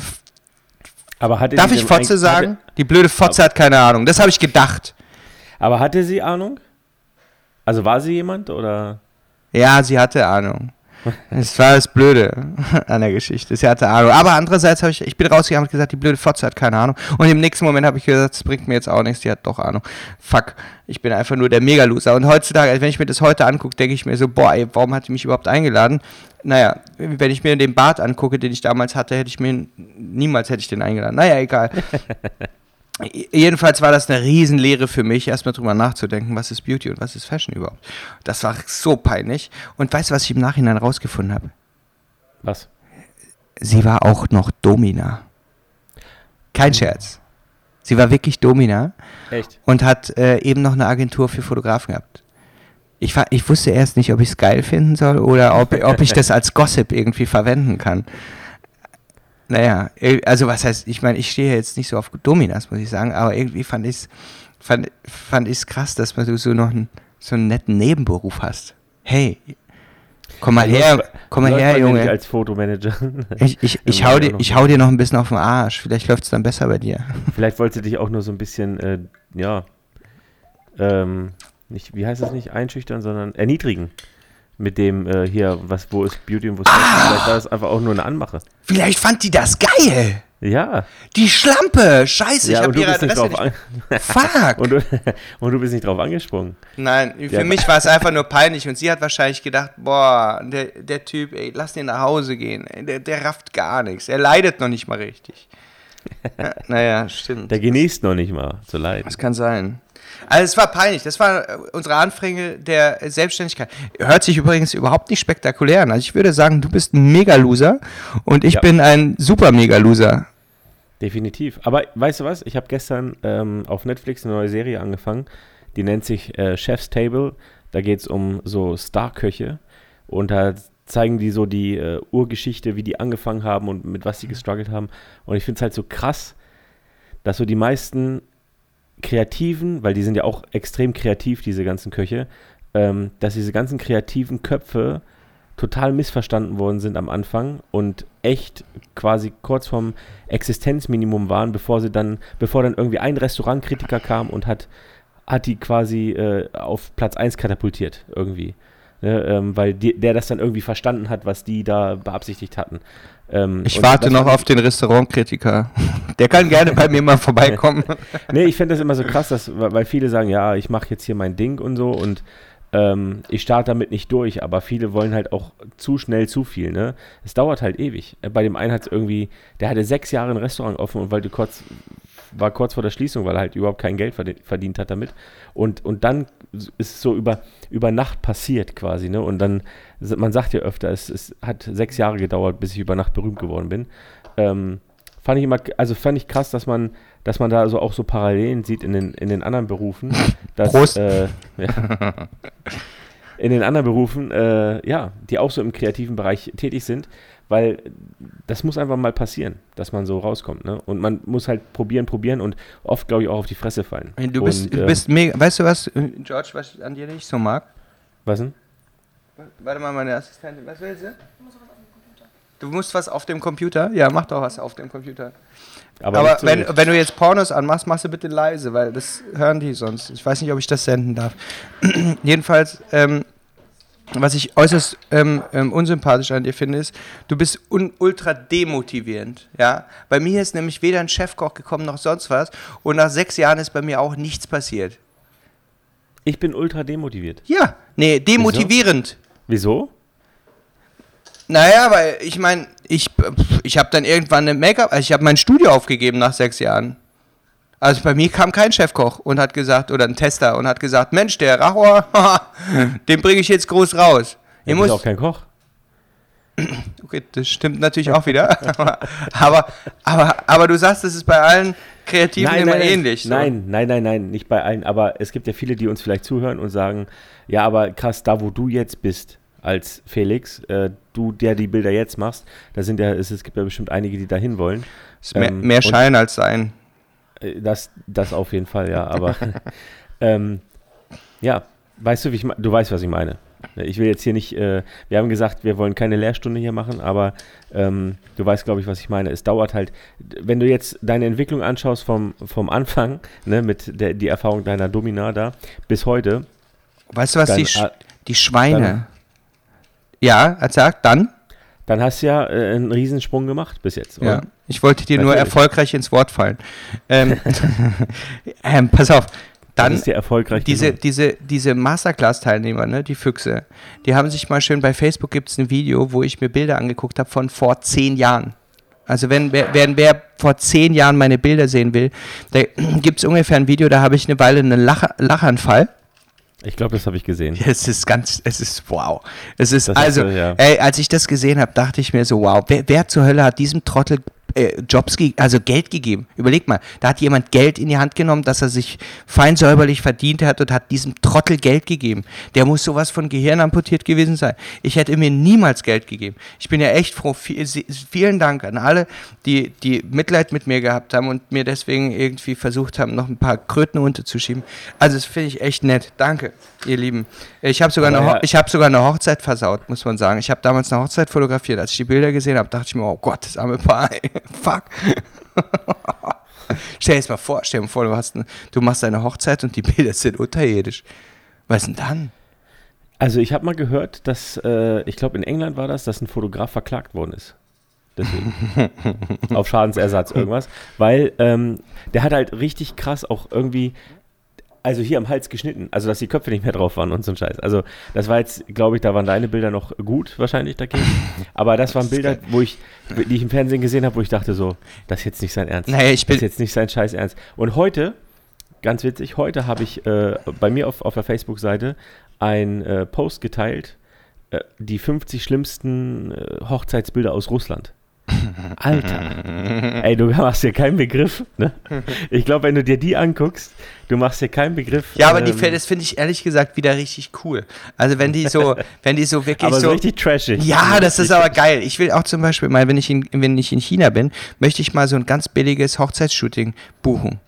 Aber hatte Darf ich Fotze eigentlich- sagen? Hatte, Die blöde Fotze hat keine Ahnung. Das habe ich gedacht. aber hatte sie Ahnung? Also war sie jemand oder? Ja, sie hatte Ahnung. Das war das Blöde an der Geschichte. Sie hatte Ahnung. Aber andererseits habe ich, ich bin rausgegangen und gesagt, die blöde Fotze hat keine Ahnung. Und im nächsten Moment habe ich gesagt, das bringt mir jetzt auch nichts, die hat doch Ahnung. Fuck, ich bin einfach nur der Mega-Loser. Und heutzutage, wenn ich mir das heute angucke, denke ich mir so, boah, ey, warum hat die mich überhaupt eingeladen? Naja, wenn ich mir den Bart angucke, den ich damals hatte, hätte ich mir, niemals hätte ich den eingeladen. Naja, egal. Jedenfalls war das eine Riesenlehre für mich, erstmal drüber nachzudenken, was ist Beauty und was ist Fashion überhaupt. Das war so peinlich. Und weißt du, was ich im Nachhinein rausgefunden habe? Was? Sie war auch noch Domina. Kein Scherz. Sie war wirklich Domina Echt? und hat äh, eben noch eine Agentur für Fotografen gehabt. Ich, war, ich wusste erst nicht, ob ich es geil finden soll oder ob, ob ich das als Gossip irgendwie verwenden kann. Naja, also was heißt, ich meine, ich stehe jetzt nicht so auf Dominas, muss ich sagen, aber irgendwie fand ich es fand, fand ich's krass, dass man so noch ein so einen netten Nebenberuf hast. Hey, komm mal her, komm mal her, Junge. Als Fotomanager. Ich, ich, ich, hau dir, ich hau dir noch ein bisschen auf den Arsch. Vielleicht läuft es dann besser bei dir. Vielleicht wollte sie dich auch nur so ein bisschen, äh, ja, ähm, nicht, wie heißt das nicht, einschüchtern, sondern erniedrigen. Mit dem äh, hier, was, wo ist Beauty und wo ist Sexy? Vielleicht war das einfach auch nur eine Anmache. Vielleicht fand die das geil. Ja. Die Schlampe. Scheiße, ja ich habe ihre bist nicht Adresse drauf nicht. Fuck. und, du, und du bist nicht drauf angesprungen. Nein, für Ja, mich war es einfach nur peinlich und sie hat wahrscheinlich gedacht, boah, der, der Typ, ey, lass den nach Hause gehen. Der, der rafft gar nichts. Er leidet noch nicht mal richtig. Ja, naja, stimmt. Der genießt noch nicht mal zu leiden. Das kann sein. Also es war peinlich. Das war äh, unsere Anfänge der Selbstständigkeit. Hört sich übrigens überhaupt nicht spektakulär an. Also ich würde sagen, du bist ein Mega-Loser und ich Ja. bin ein super Mega-Loser. Definitiv. Aber weißt du was? Ich habe gestern ähm, auf Netflix eine neue Serie angefangen. Die nennt sich äh, Chef's Table. Da geht es um so Star-Köche. Und da zeigen die so die äh, Urgeschichte, wie die angefangen haben und mit was sie gestruggelt haben. Und ich finde es halt so krass, dass so die meisten Kreativen, weil die sind ja auch extrem kreativ, diese ganzen Köche, ähm, dass diese ganzen kreativen Köpfe total missverstanden worden sind am Anfang und echt quasi kurz vorm Existenzminimum waren, bevor sie dann, bevor dann irgendwie ein Restaurantkritiker kam und hat, hat die quasi äh, auf Platz 1 katapultiert irgendwie. Ne, ähm, weil die, der das dann irgendwie verstanden hat, was die da beabsichtigt hatten. Ähm, Ich warte noch auf den Restaurantkritiker. Der kann gerne bei mir mal vorbeikommen. Nee, ich finde das immer so krass, dass, weil weil viele sagen, ja, ich mache jetzt hier mein Ding und so und ähm, ich starte damit nicht durch, aber viele wollen halt auch zu schnell zu viel, ne? Es dauert halt ewig. Äh, Bei dem einen hat es irgendwie, der hatte sechs Jahre ein Restaurant offen und wollte kurz, war kurz vor der Schließung, weil er halt überhaupt kein Geld verdient, hat damit. Und, und dann ist es so über, über Nacht passiert quasi, ne? Und dann, man sagt ja öfter, es, es hat sechs Jahre gedauert, bis ich über Nacht berühmt geworden bin. Ähm, fand ich immer, also fand ich krass, dass man, dass man da so auch so Parallelen sieht in den, in den anderen Berufen. Dass, Prost. Äh, ja, in den anderen Berufen, äh, ja, die auch so im kreativen Bereich tätig sind, weil das muss einfach mal passieren, dass man so rauskommt, ne? Und man muss halt probieren, probieren und oft, glaube ich, auch auf die Fresse fallen. Du bist, und, du ähm, bist mega. Weißt du was, äh, George, was ich an dir nicht so mag? was denn? Warte mal, meine Assistentin, was will sie? Du musst was auf dem Computer? Ja, mach doch was auf dem Computer. Aber, Aber wenn, wenn du jetzt Pornos anmachst, machst du bitte leise, weil das hören die sonst. Ich weiß nicht, ob ich das senden darf. Jedenfalls, ähm, was ich äußerst ähm, ähm, unsympathisch an dir finde, ist, du bist ultra demotivierend. Ja? Bei mir ist nämlich weder ein Chefkoch gekommen noch sonst was. Und nach sechs Jahren ist bei mir auch nichts passiert. ich bin ultra demotiviert. Ja, nee, demotivierend. Wieso? Naja, weil ich meine, ich, ich habe dann irgendwann eine Make-up, also ich habe mein Studio aufgegeben nach sechs Jahren. Also bei mir kam kein Chefkoch und hat gesagt, oder ein Tester und hat gesagt, Mensch, der Rachor, den bringe ich jetzt groß raus. Ihr bist muss, auch kein Koch. okay, das stimmt natürlich auch wieder. aber, aber, aber du sagst, das ist bei allen Kreativen immer ähnlich. so. Nein, nein, nein, nein, nicht bei allen. Aber es gibt ja viele, die uns vielleicht zuhören und sagen, ja, aber krass, da wo du jetzt bist als Felix, äh, du, der die Bilder jetzt machst, da sind ja, es, es gibt ja bestimmt einige, die dahin wollen. Ist mehr, Ähm, mehr Schein als Sein. Äh, Das, das auf jeden Fall, ja. Aber ähm, ja, weißt du, wie ich du weißt, was ich meine. Ich will jetzt hier nicht, äh, wir haben gesagt, wir wollen keine Lehrstunde hier machen, aber ähm, du weißt, glaube ich, was ich meine. Es dauert halt, wenn du jetzt deine Entwicklung anschaust vom, vom Anfang, ne, mit der die Erfahrung deiner Domina da, bis heute, Weißt du was, dann, die, Sch die Schweine. dann- ja, er sagt, dann? dann hast du ja äh, einen Riesensprung gemacht bis jetzt. Ja, oder? ich wollte dir nur Natürlich. erfolgreich ins Wort fallen. Ähm, ähm, pass auf, Das dann ist ja erfolgreich. diese, genug. diese, diese Masterclass-Teilnehmer, ne, die Füchse, die haben sich mal schön bei Facebook gibt es ein Video, wo ich mir Bilder angeguckt habe von vor zehn Jahren. Also wenn wer, wer, wer vor zehn Jahren meine Bilder sehen will, da gibt es ungefähr ein Video, da habe ich eine Weile einen Lach, Lachanfall. Ich glaube, das habe ich gesehen. Es ist ganz, es ist wow. Es ist Das also, du, ja. ey, als ich das gesehen habe, dachte ich mir so, wow, wer, wer zur Hölle hat diesem Trottel äh, Jobs, also Geld gegeben. Überleg mal, da hat jemand Geld in die Hand genommen, dass er sich fein säuberlich verdient hat und hat diesem Trottel Geld gegeben. Der muss sowas von Gehirn amputiert gewesen sein. Ich hätte mir niemals Geld gegeben. Ich bin ja echt froh. Vielen Dank an alle, die, die Mitleid mit mir gehabt haben und mir deswegen irgendwie versucht haben, noch ein paar Kröten unterzuschieben. Also das finde ich echt nett. Danke, ihr Lieben. Ich habe sogar, ja. ich hab sogar eine Hochzeit versaut, muss man sagen. Ich habe damals eine Hochzeit fotografiert. Als ich die Bilder gesehen habe, dachte ich mir, oh Gott, das arme Paar. ey. Fuck. stell dir das mal vor, stell dir mal vor, du, hast du machst eine Hochzeit und die Bilder sind unterirdisch. Was denn dann? Also ich habe mal gehört, dass, äh, ich glaube in England war das, dass ein Fotograf verklagt worden ist. Deswegen. Auf Schadensersatz irgendwas. Weil ähm, der hat halt richtig krass auch irgendwie, also hier am Hals geschnitten. Also dass die Köpfe nicht mehr drauf waren und so ein Scheiß. Also das war jetzt, glaube ich, da waren deine Bilder noch gut wahrscheinlich dagegen. Aber das waren Bilder, wo ich, die ich im Fernsehen gesehen habe, wo ich dachte so, das ist jetzt nicht sein Ernst. Naja, ich Das bin, ist jetzt nicht sein Scheiß Ernst. Und heute, ganz witzig, heute habe ich äh, bei mir auf, auf der Facebook-Seite ein äh, Post geteilt, äh, die 50 schlimmsten äh, Hochzeitsbilder aus Russland. Alter. Ey, du machst dir keinen Begriff. Ne? Ich glaube, wenn du dir die anguckst, du machst dir keinen Begriff. ja, aber die, ähm, das finde ich ehrlich gesagt wieder richtig cool. Also wenn die so, wenn die so wirklich aber so so, richtig trashig. Ja, das ist aber geil. Ich will auch zum Beispiel mal, wenn ich in, wenn ich in China bin, möchte ich mal so ein ganz billiges Hochzeitsshooting buchen.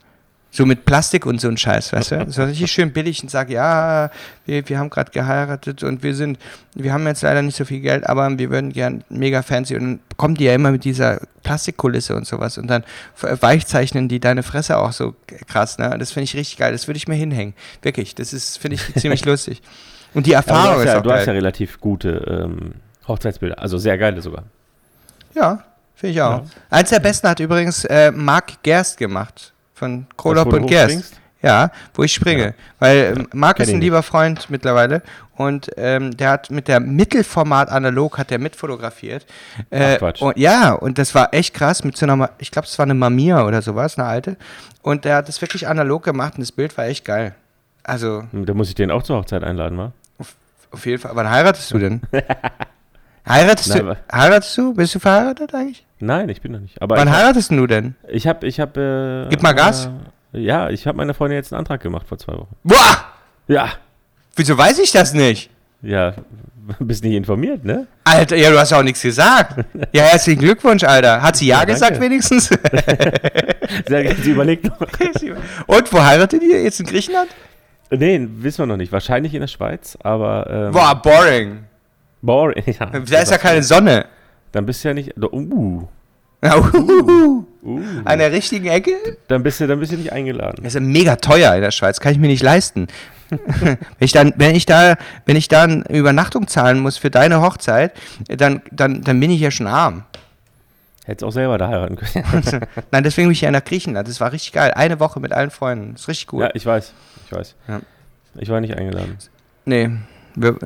So mit Plastik und so ein Scheiß, weißt du? So richtig schön billig und sag, ja, wir, wir haben gerade geheiratet und wir sind, wir haben jetzt leider nicht so viel Geld, aber wir würden gern mega fancy und dann kommen die ja immer mit dieser Plastikkulisse und sowas und dann weichzeichnen die deine Fresse auch so krass, ne? Das finde ich richtig geil. Das würde ich mir hinhängen. Wirklich. Das ist, finde ich, ziemlich lustig. Und die Aber du Erfahrung hast, ist ja, auch du hast ja geil. relativ gute ähm, Hochzeitsbilder. Also sehr geile sogar. Ja, finde ich auch. Ja. Eins der besten hat übrigens äh, Marc Gerst gemacht. Von Krolop und Gerst. Ja, wo ich springe. Ja. Weil ähm, Marc ist ein lieber Freund mittlerweile und ähm, der hat mit der Mittelformat analog hat der mitfotografiert. Äh, Ach, Quatsch. Und, ja, und das war echt krass mit so einer, ich glaube, es war eine Mamiya oder sowas, eine alte. Und der hat das wirklich analog gemacht und das Bild war echt geil. Also, Hm, Da muss ich den auch zur Hochzeit einladen, wa? auf jeden Fall. Wann heiratest du denn? heiratest, Nein, du, heiratest du? Bist du verheiratet eigentlich? Nein, ich bin noch nicht. Aber Wann ich hab- heiratest du denn? Ich habe, ich habe. Äh, Gib mal Gas. Äh, ja, ich habe meiner Freundin jetzt einen Antrag gemacht vor zwei Wochen. Boah! Ja, Wieso weiß ich das nicht? ja, bist nicht informiert, ne? Alter, ja, du hast auch nichts gesagt. Ja, herzlichen Glückwunsch, Alter. Hat sie Ja, Ja, gesagt danke. wenigstens? Sehr, sie überlegt noch. Und wo heiratet ihr? Jetzt in Griechenland? Nee, wissen wir noch nicht. Wahrscheinlich in der Schweiz, aber. Ähm, Boah, boring. boring. Ja, Da ist ja keine Sonne. Dann bist du ja nicht. Uh, uhuhu. uh, An der richtigen Ecke? dann, bist du, dann bist du nicht eingeladen. Das ist ja mega teuer in der Schweiz, kann ich mir nicht leisten. wenn, ich dann, wenn, ich da, wenn ich dann Übernachtung zahlen muss für deine Hochzeit, dann, dann, dann bin ich ja schon arm. Hättest auch selber da heiraten können. Nein, deswegen bin ich ja nach Griechenland. Das war richtig geil. Eine Woche mit allen Freunden. Das ist richtig gut. Ja, ich weiß. Ich weiß. Ja. Ich war nicht eingeladen. Nee, wir,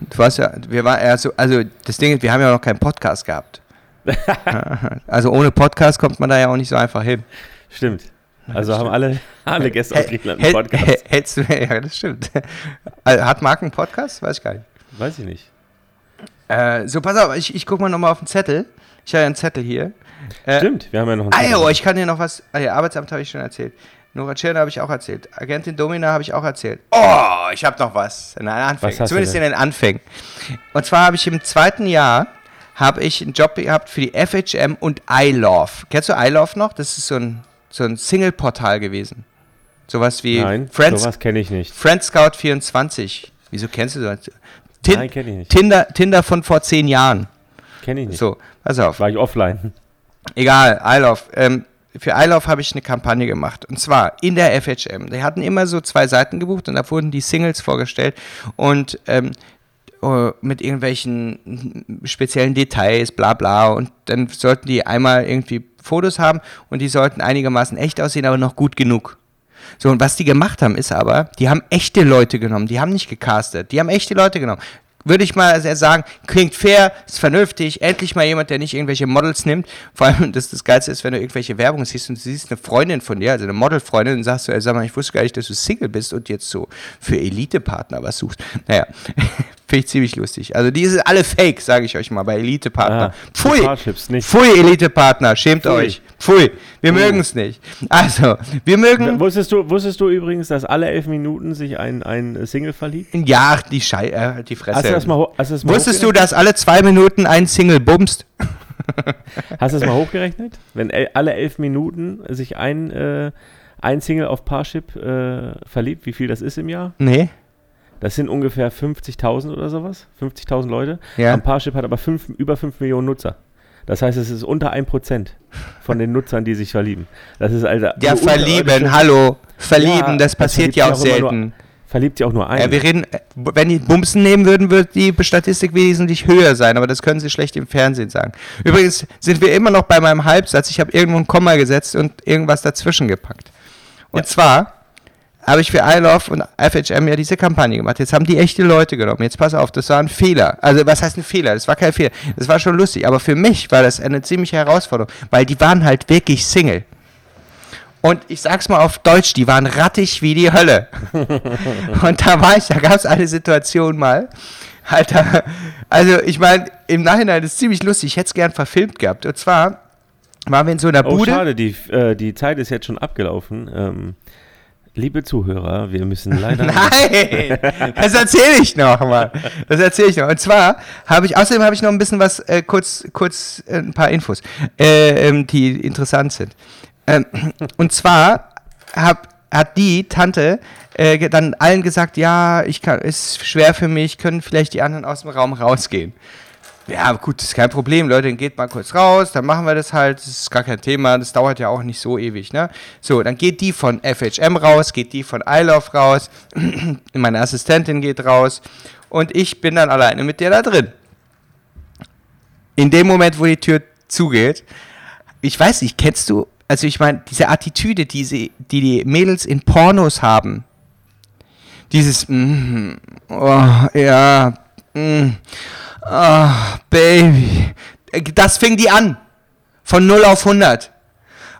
du warst ja, wir waren eher so, also das Ding ist, wir haben ja noch keinen Podcast gehabt. also ohne Podcast kommt man da ja auch nicht so einfach hin. Stimmt. Also haben alle, alle Gäste aus Griechenland einen Podcast. hält- Hältst du, ja, das stimmt. Also, Hat Marc einen Podcast? Weiß ich gar nicht. Weiß ich nicht. Äh, so, pass auf, ich, ich guck mal nochmal auf den Zettel. Ich habe ja einen Zettel hier. Äh, Stimmt, wir haben ja noch einen Ah, Zettel. ja, oh, ich kann dir noch was. Ah, ja, Arbeitsamt habe ich schon erzählt. Nora Tschirner habe ich auch erzählt. Agentin Domina habe ich auch erzählt. Oh, ich habe noch was. In den Anfängen. Was Zumindest in den Anfängen. Und zwar habe ich im zweiten Jahr habe ich einen Job gehabt für die FHM und iLove. Kennst du iLove noch? Das ist so ein, so ein Single-Portal gewesen. Sowas wie Nein, Friends, sowas kenne ich nicht. Friends Scout 24. Wieso kennst du das? Tin Nein, kenne ich nicht. Tinder, Tinder von vor zehn Jahren. Kenne ich nicht. So, pass auf. War ich offline. Egal, iLove. Ähm, für iLove habe ich eine Kampagne gemacht. Und zwar in der FHM. Die hatten immer so zwei Seiten gebucht und da wurden die Singles vorgestellt und ähm, äh, mit irgendwelchen speziellen Details, bla bla. Und dann sollten die einmal irgendwie Fotos haben und die sollten einigermaßen echt aussehen, aber noch gut genug. So, und was die gemacht haben, ist aber, die haben echte Leute genommen, die haben nicht gecastet, die haben echte Leute genommen. Würde ich mal sehr sagen, klingt fair, ist vernünftig, endlich mal jemand, der nicht irgendwelche Models nimmt. Vor allem, das, das Geilste ist, wenn du irgendwelche Werbung siehst und du siehst eine Freundin von dir, also eine Modelfreundin, und sagst du, ey, sag mal, ich wusste gar nicht, dass du Single bist und jetzt so für Elite-Partner was suchst. Naja, Finde ich ziemlich lustig. Also die sind alle fake, sage ich euch mal, bei Elite-Partner. Ah, Pfui! Pfui, Elite-Partner, schämt Pfui. euch. Pfui, wir mögen es nicht. Also, wir mögen... Wusstest du, wusstest du übrigens, dass alle elf Minuten sich ein, ein Single verliebt? Ja, die Schei... Äh, die Fresse. Hast du das mal, ho- hast du das mal Wusstest du, dass alle zwei Minuten ein Single bumst? Hast du das mal hochgerechnet? Wenn el alle elf Minuten sich ein, äh, ein Single auf Parship äh, verliebt, wie viel das ist im Jahr? Nee. Das sind ungefähr 50.000 oder sowas. 50.000 Leute. Ja. Am Parship hat aber fünf, über 5 Millionen Nutzer. Das heißt, es ist unter 1% von den Nutzern, die sich verlieben. Das ist also. Ja, verlieben, hallo. Verlieben, Ja, das das passiert verliebt ja auch selten. Verliebt sich auch nur ein. Ja, wir reden, äh, wenn die Bumsen nehmen würden, würde die Statistik wesentlich höher sein, aber das können sie schlecht im Fernsehen sagen. Übrigens sind wir immer noch bei meinem Halbsatz. Ich habe irgendwo ein Komma gesetzt und irgendwas dazwischen gepackt. Und Ja. zwar habe ich für I Love und FHM ja diese Kampagne gemacht. Jetzt haben die echte Leute genommen. Jetzt pass auf, das war ein Fehler. Also was heißt ein Fehler? Das war kein Fehler. Das war schon lustig. Aber für mich war das eine ziemliche Herausforderung, weil die waren halt wirklich Single. Und ich sag's mal auf Deutsch, die waren rattig wie die Hölle. Und da war ich, da gab es eine Situation mal. Alter, also ich meine, im Nachhinein ist es ziemlich lustig. Ich hätte es gern verfilmt gehabt. Und zwar waren wir in so einer oh, Bude. schade, die, äh, die Zeit ist jetzt schon abgelaufen. Ähm, liebe Zuhörer, wir müssen leider. Nein, das erzähle ich noch mal. Das erzähle ich noch. Und zwar habe ich, außerdem habe ich noch ein bisschen was, äh, kurz, kurz äh, ein paar Infos, äh, ähm, die interessant sind. Ähm, und zwar hab, hat die Tante äh, dann allen gesagt, ja, ich kann, ist schwer für mich, können vielleicht die anderen aus dem Raum rausgehen. Ja, gut, ist kein Problem, Leute, dann geht mal kurz raus, dann machen wir das halt, das ist gar kein Thema, das dauert ja auch nicht so ewig, ne? So, dann geht die von FHM raus, geht die von I Love raus, meine Assistentin geht raus und ich bin dann alleine mit der da drin. In dem Moment, wo die Tür zugeht, ich weiß nicht, kennst du, also ich meine, diese Attitüde, die, sie, die die Mädels in Pornos haben, dieses, mm, oh, ja, mm, oh, Baby, das fing die an, von 0 auf 100.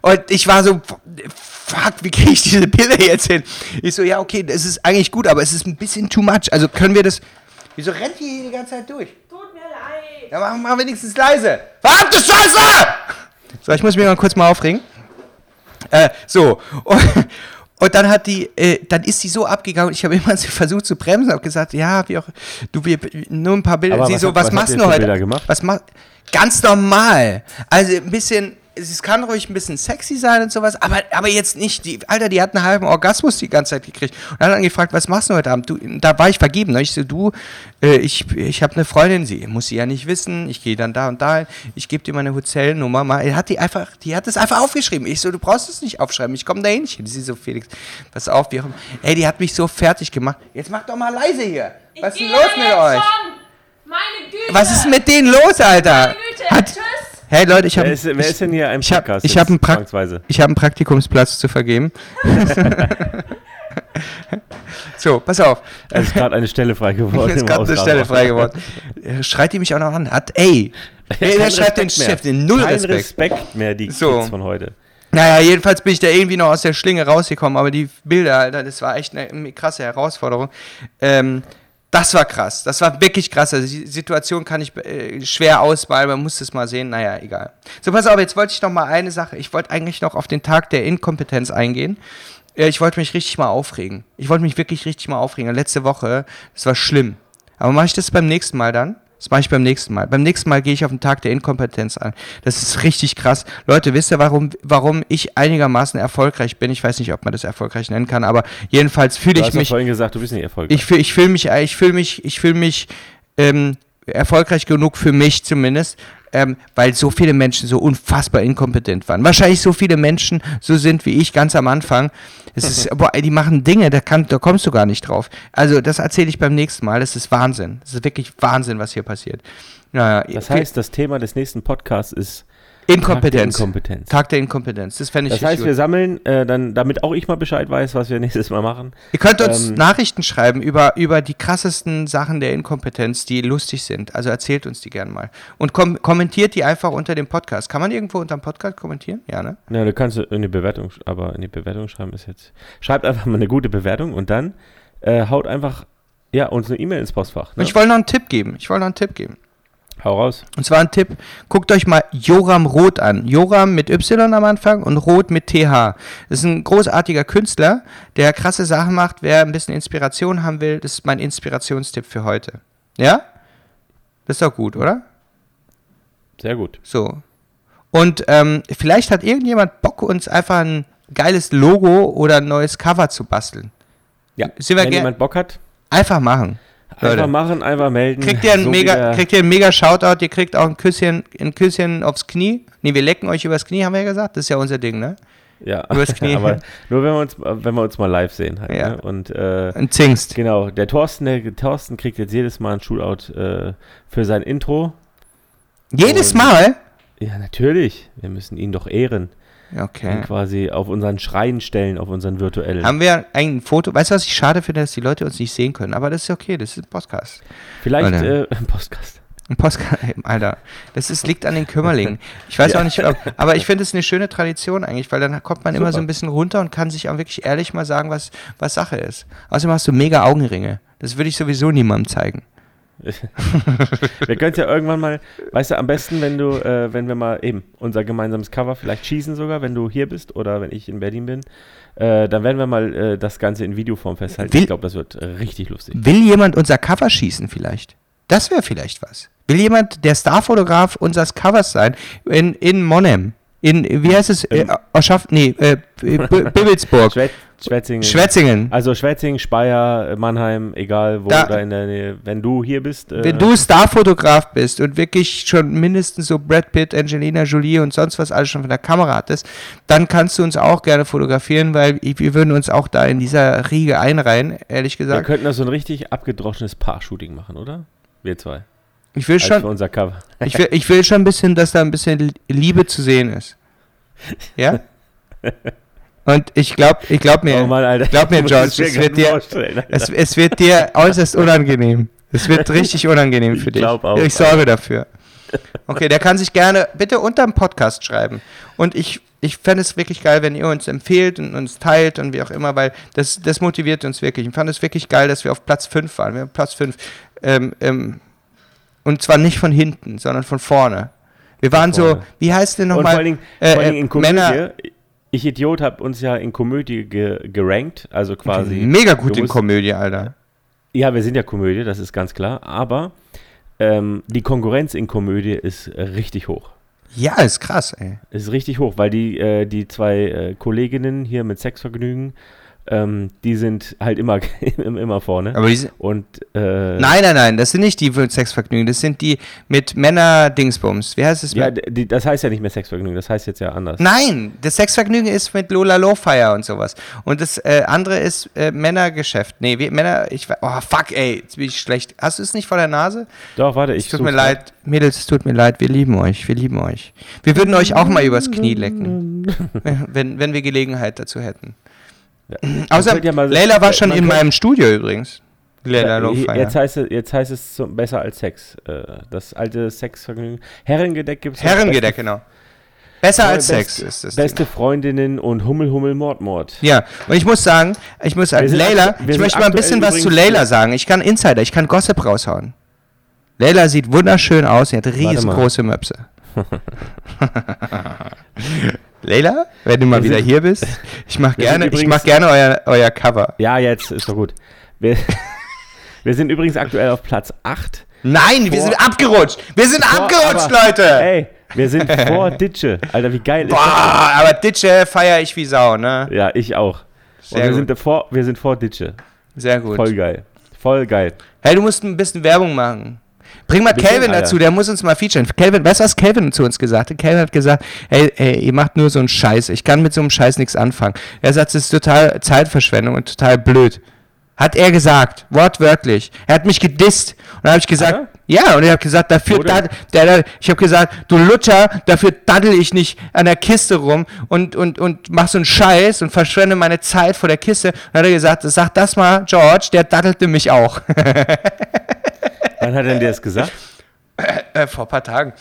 Und ich war so, fuck, wie kriege ich diese Pille jetzt hin? Ich so, ja, okay, das ist eigentlich gut, aber es ist ein bisschen too much. Also können wir das, wieso rennt die hier die ganze Zeit durch? Tut mir leid. Ja, mach mal wenigstens leise. Verdammte Scheiße! So, ich muss mich mal kurz mal aufregen. Äh, so. Und, und dann hat die, äh, dann ist sie so abgegangen ich habe immer versucht zu bremsen, habe gesagt, ja, wie auch, du, wir, nur ein paar Bilder. Aber sie was so, habt- was, was machst du heute? Bilder gemacht? Was mach, ganz normal. Also ein bisschen, es kann ruhig ein bisschen sexy sein und sowas, aber, aber jetzt nicht, die, Alter, die hat einen halben Orgasmus die ganze Zeit gekriegt. Und dann hat er gefragt, was machst du heute Abend? Du, da war ich vergeben. Ne? Ich so, du, äh, ich, ich habe eine Freundin, sie muss sie ja nicht wissen, ich gehe dann da und da hin, ich gebe dir meine Hotelnummer mal. Er hat die einfach, die hat es einfach aufgeschrieben. Ich so, du brauchst es nicht aufschreiben, ich komme da hin. Sie so, Felix, pass auf, wie auch immer. Ey, die hat mich so fertig gemacht. Jetzt mach doch mal leise hier. Was ist denn los mit euch? Schon. Meine Güte. Was ist mit denen los, Alter? Meine Güte. Hat, Tschüss. Hey Leute, ich habe Wer ist, wer ist denn hier im ich hab- Podcast? ich jetzt hab einen ich habe einen Praktikumsplatz zu vergeben. so, pass auf. Es ist gerade eine Stelle frei geworden. Ist im gerade eine. Stelle frei geworden. Schreit die mich auch noch an? Hat, ey. Der Kein schreibt den mehr. Chef, den null Kein Respekt. Respekt mehr, die So. Kids von heute. Naja, jedenfalls bin ich da irgendwie noch aus der Schlinge rausgekommen, aber die Bilder, Alter, das war echt eine krasse Herausforderung. Ähm, das war krass, das war wirklich krass. Also die Situation kann ich äh, schwer ausmalen, man muss es mal sehen, naja, egal. So, pass auf, jetzt wollte ich noch mal eine Sache, ich wollte eigentlich noch auf den Tag der Inkompetenz eingehen. Äh, Ich wollte mich richtig mal aufregen. Ich wollte mich wirklich richtig mal aufregen. Letzte Woche, das war schlimm. Aber mache ich das beim nächsten Mal dann? Das mache ich beim nächsten Mal. Beim nächsten Mal gehe ich auf den Tag der Inkompetenz an. Das ist richtig krass. Leute, wisst ihr, warum, warum ich einigermaßen erfolgreich bin? Ich weiß nicht, ob man das erfolgreich nennen kann, aber jedenfalls fühle ich mich. vorhin gesagt, du bist nicht erfolgreich. Ich, fühl- ich fühle mich, ich fühle mich, ich fühle mich ähm, erfolgreich genug für mich zumindest, ähm, weil so viele Menschen so unfassbar inkompetent waren. Wahrscheinlich so viele Menschen so sind wie ich ganz am Anfang. Es ist, boah, die machen Dinge, da, kann, da kommst du gar nicht drauf. Also das erzähle ich beim nächsten Mal. Das ist Wahnsinn. Das ist wirklich Wahnsinn, was hier passiert. Naja, das heißt, das Thema des nächsten Podcasts ist Inkompetenz. Tag der Inkompetenz. Tag der Inkompetenz. Das fände ich Das heißt, richtig wir gut. sammeln, äh, dann, damit auch ich mal Bescheid weiß, was wir nächstes Mal machen. Ihr könnt uns ähm, Nachrichten schreiben über, über die krassesten Sachen der Inkompetenz, die lustig sind. Also erzählt uns die gerne mal. Und kom kommentiert die einfach unter dem Podcast. Kann man irgendwo unter dem Podcast kommentieren? Ja, ne? Ja, du kannst in die Bewertung, aber in die Bewertung schreiben ist jetzt. Schreibt einfach mal eine gute Bewertung und dann äh, haut einfach Ja, uns eine E-Mail ins Postfach. Ne? ich wollte noch einen Tipp geben. Ich wollte noch einen Tipp geben. Hau raus. Und zwar ein Tipp, guckt euch mal Joram Roth an. Joram mit Y am Anfang und Roth mit TH. Das ist ein großartiger Künstler, der krasse Sachen macht. Wer ein bisschen Inspiration haben will, das ist mein Inspirationstipp für heute. Ja? Das ist doch gut, oder? Sehr gut. So. Und ähm, vielleicht hat irgendjemand Bock, uns einfach ein geiles Logo oder ein neues Cover zu basteln. Ja, wenn jemand Bock hat, Einfach machen. Einfach Leute. machen, einfach melden. Kriegt ihr ein So mega, kriegt ihr ein mega Shoutout, ihr kriegt auch ein Küsschen, ein Küsschen aufs Knie. Nee, wir lecken euch übers Knie, haben wir ja gesagt. Das ist ja unser Ding, ne? ja. übers Knie. Aber nur wenn wir uns, wenn wir uns mal live sehen halt. Ja. Ne? Und äh, Ein Zingst. genau, der Thorsten, der Thorsten kriegt jetzt jedes Mal ein Shootout äh, für sein Intro. Jedes Und- Mal? Ja, natürlich. Wir müssen ihn doch ehren. Okay. quasi auf unseren Schrein stellen, auf unseren virtuellen. Haben wir ein Foto? Weißt du, was ich schade finde, dass die Leute uns nicht sehen können? Aber das ist okay, das ist ein Podcast. Vielleicht äh, ein Podcast. Ein Podcast, Alter. Das ist, liegt an den Kümmerlingen. Ich weiß auch nicht, aber ich finde es eine schöne Tradition eigentlich, weil dann kommt man immer Super. so ein bisschen runter und kann sich auch wirklich ehrlich mal sagen, was, was Sache ist. Außerdem hast du mega Augenringe. Das würde ich sowieso niemandem zeigen. Wir können es ja irgendwann mal, weißt du, am besten, wenn du, äh, wenn wir mal eben unser gemeinsames Cover vielleicht schießen sogar, wenn du hier bist oder wenn ich in Berlin bin, äh, dann werden wir mal äh, das Ganze in Videoform festhalten. Will- ich glaube, das wird äh, richtig lustig. Will jemand unser Cover schießen vielleicht? Das wäre vielleicht was. Will jemand der Starfotograf unseres Covers sein in, in Monem? In, wie heißt es? Äh, Oschaff, nee, äh, Bibbelsburg. Schwet Schwetzingen. Schwetzingen. also Schwetzingen, Speyer, Mannheim, egal wo Da- da in der Nähe. Wenn du hier bist, äh, Wenn du Starfotograf bist und wirklich schon mindestens so Brad Pitt, Angelina Jolie und sonst was alles schon von der Kamera hattest, dann kannst du uns auch gerne fotografieren, weil wir würden uns auch da in dieser Riege einreihen, ehrlich wir gesagt. könnten da so ein richtig abgedroschenes Paar-Shooting machen, oder? Wir zwei. Ich will Als schon, unser Cover. ich will, ich will schon ein bisschen, dass da ein bisschen Liebe zu sehen ist. Ja? Und ich glaube, ich glaube mir, oh Mann, Alter. glaub mir, Ich George, es wird dir- Alter. es, es wird dir äußerst unangenehm. Es wird richtig unangenehm für Ich dich. glaub auch, ich sorge dafür. Okay, der kann sich gerne bitte unterm Podcast schreiben. Und ich, ich fände es wirklich geil, wenn ihr uns empfehlt und uns teilt und wie auch immer, weil das, das motiviert uns wirklich. Ich fand es wirklich geil, dass wir auf Platz 5 waren. Wir haben Platz 5. Ähm, ähm, und zwar nicht von hinten, sondern von vorne. Wir waren so, wie heißt denn nochmal? äh, vor äh, Komödie. Männer- ich Idiot habe uns ja in Komödie ge gerankt, also quasi. Mega gut in Komödie, Alter. Ja, wir sind ja Komödie, das ist ganz klar. Aber ähm, die Konkurrenz in Komödie ist richtig hoch. Ja, ist krass, ey. Ist richtig hoch, weil die, äh, die zwei äh, Kolleginnen hier mit Sexvergnügen, ähm, die sind halt immer, immer vorne. Aber die sind, Und äh, Nein, nein, nein, das sind nicht die mit Sexvergnügen, das sind die mit Männer-Dingsbums. Wie heißt es? ja, die, das heißt ja nicht mehr Sexvergnügen, das heißt jetzt ja anders. Nein, das Sexvergnügen ist mit Lola Lowfire und sowas. Und das äh, andere ist äh, Männergeschäft. Nee, wie, Männer, ich Oh, fuck, ey, jetzt bin ich schlecht. Hast du es nicht vor der Nase? Doch, warte, ich Es tut mir leid. Mädels, es tut mir leid, wir lieben euch, wir lieben euch. Wir würden euch auch mal übers Knie lecken, wenn, wenn wir Gelegenheit dazu hätten. Ja. Außer, ja Leila war schon in meinem Studio übrigens. Leila Ja, jetzt, heißt es, jetzt heißt es so, besser als Sex. Äh, das alte Sexvergnügen. Herrengedeck gibt es. Herrengedeck, genau. Besser als Sex ist das. Beste Freundinnen und Hummel, Hummel, Mord, Mord. Ja, und ich muss sagen, ich muss sagen, Leila, ich möchte mal ein bisschen was zu Leila sagen. Ich kann Insider, ich kann Gossip raushauen. Leila sieht wunderschön aus, sie hat riesengroße Möpse. Leila, wenn du mal Wir wieder hier bist, ich mach Wir sind gerne, ich übrigens- mach gerne euer, euer Cover. Ja, jetzt ist doch gut. Wir, wir sind übrigens aktuell auf Platz 8. Nein, wir Vor- sind abgerutscht. Wir sind Vor- abgerutscht, aber- Leute. Ey, wir sind vor Ditsche. Alter, wie geil ist Boah, aber Ditsche feiere ich wie Sau, ne? das? Ja, ich auch. Sehr Und wir gut. sind, davor, wir sind vor Ditsche. Sehr gut. Voll geil. Voll geil. Hey, du musst ein bisschen Werbung machen. Bring mal Calvin dazu, der muss uns mal featuren. Calvin, weißt du, was Calvin zu uns gesagt hat? Calvin hat gesagt, hey, hey, ihr macht nur so einen Scheiß. Ich kann mit so einem Scheiß nichts anfangen. Er sagt, es ist total Zeitverschwendung und total blöd. Hat er gesagt, wortwörtlich. Er hat mich gedisst. Und dann habe ich gesagt, Hat ja, und er hat gesagt, dafür, der, der, ich habe gesagt, du Lutscher, dafür daddel ich nicht an der Kiste rum und, und, und mach so einen Scheiß und verschwende meine Zeit vor der Kiste. Und dann hat er gesagt, sag das mal, George, der daddelte mich auch. Wann hat er denn dir das gesagt? äh, vor ein paar Tagen.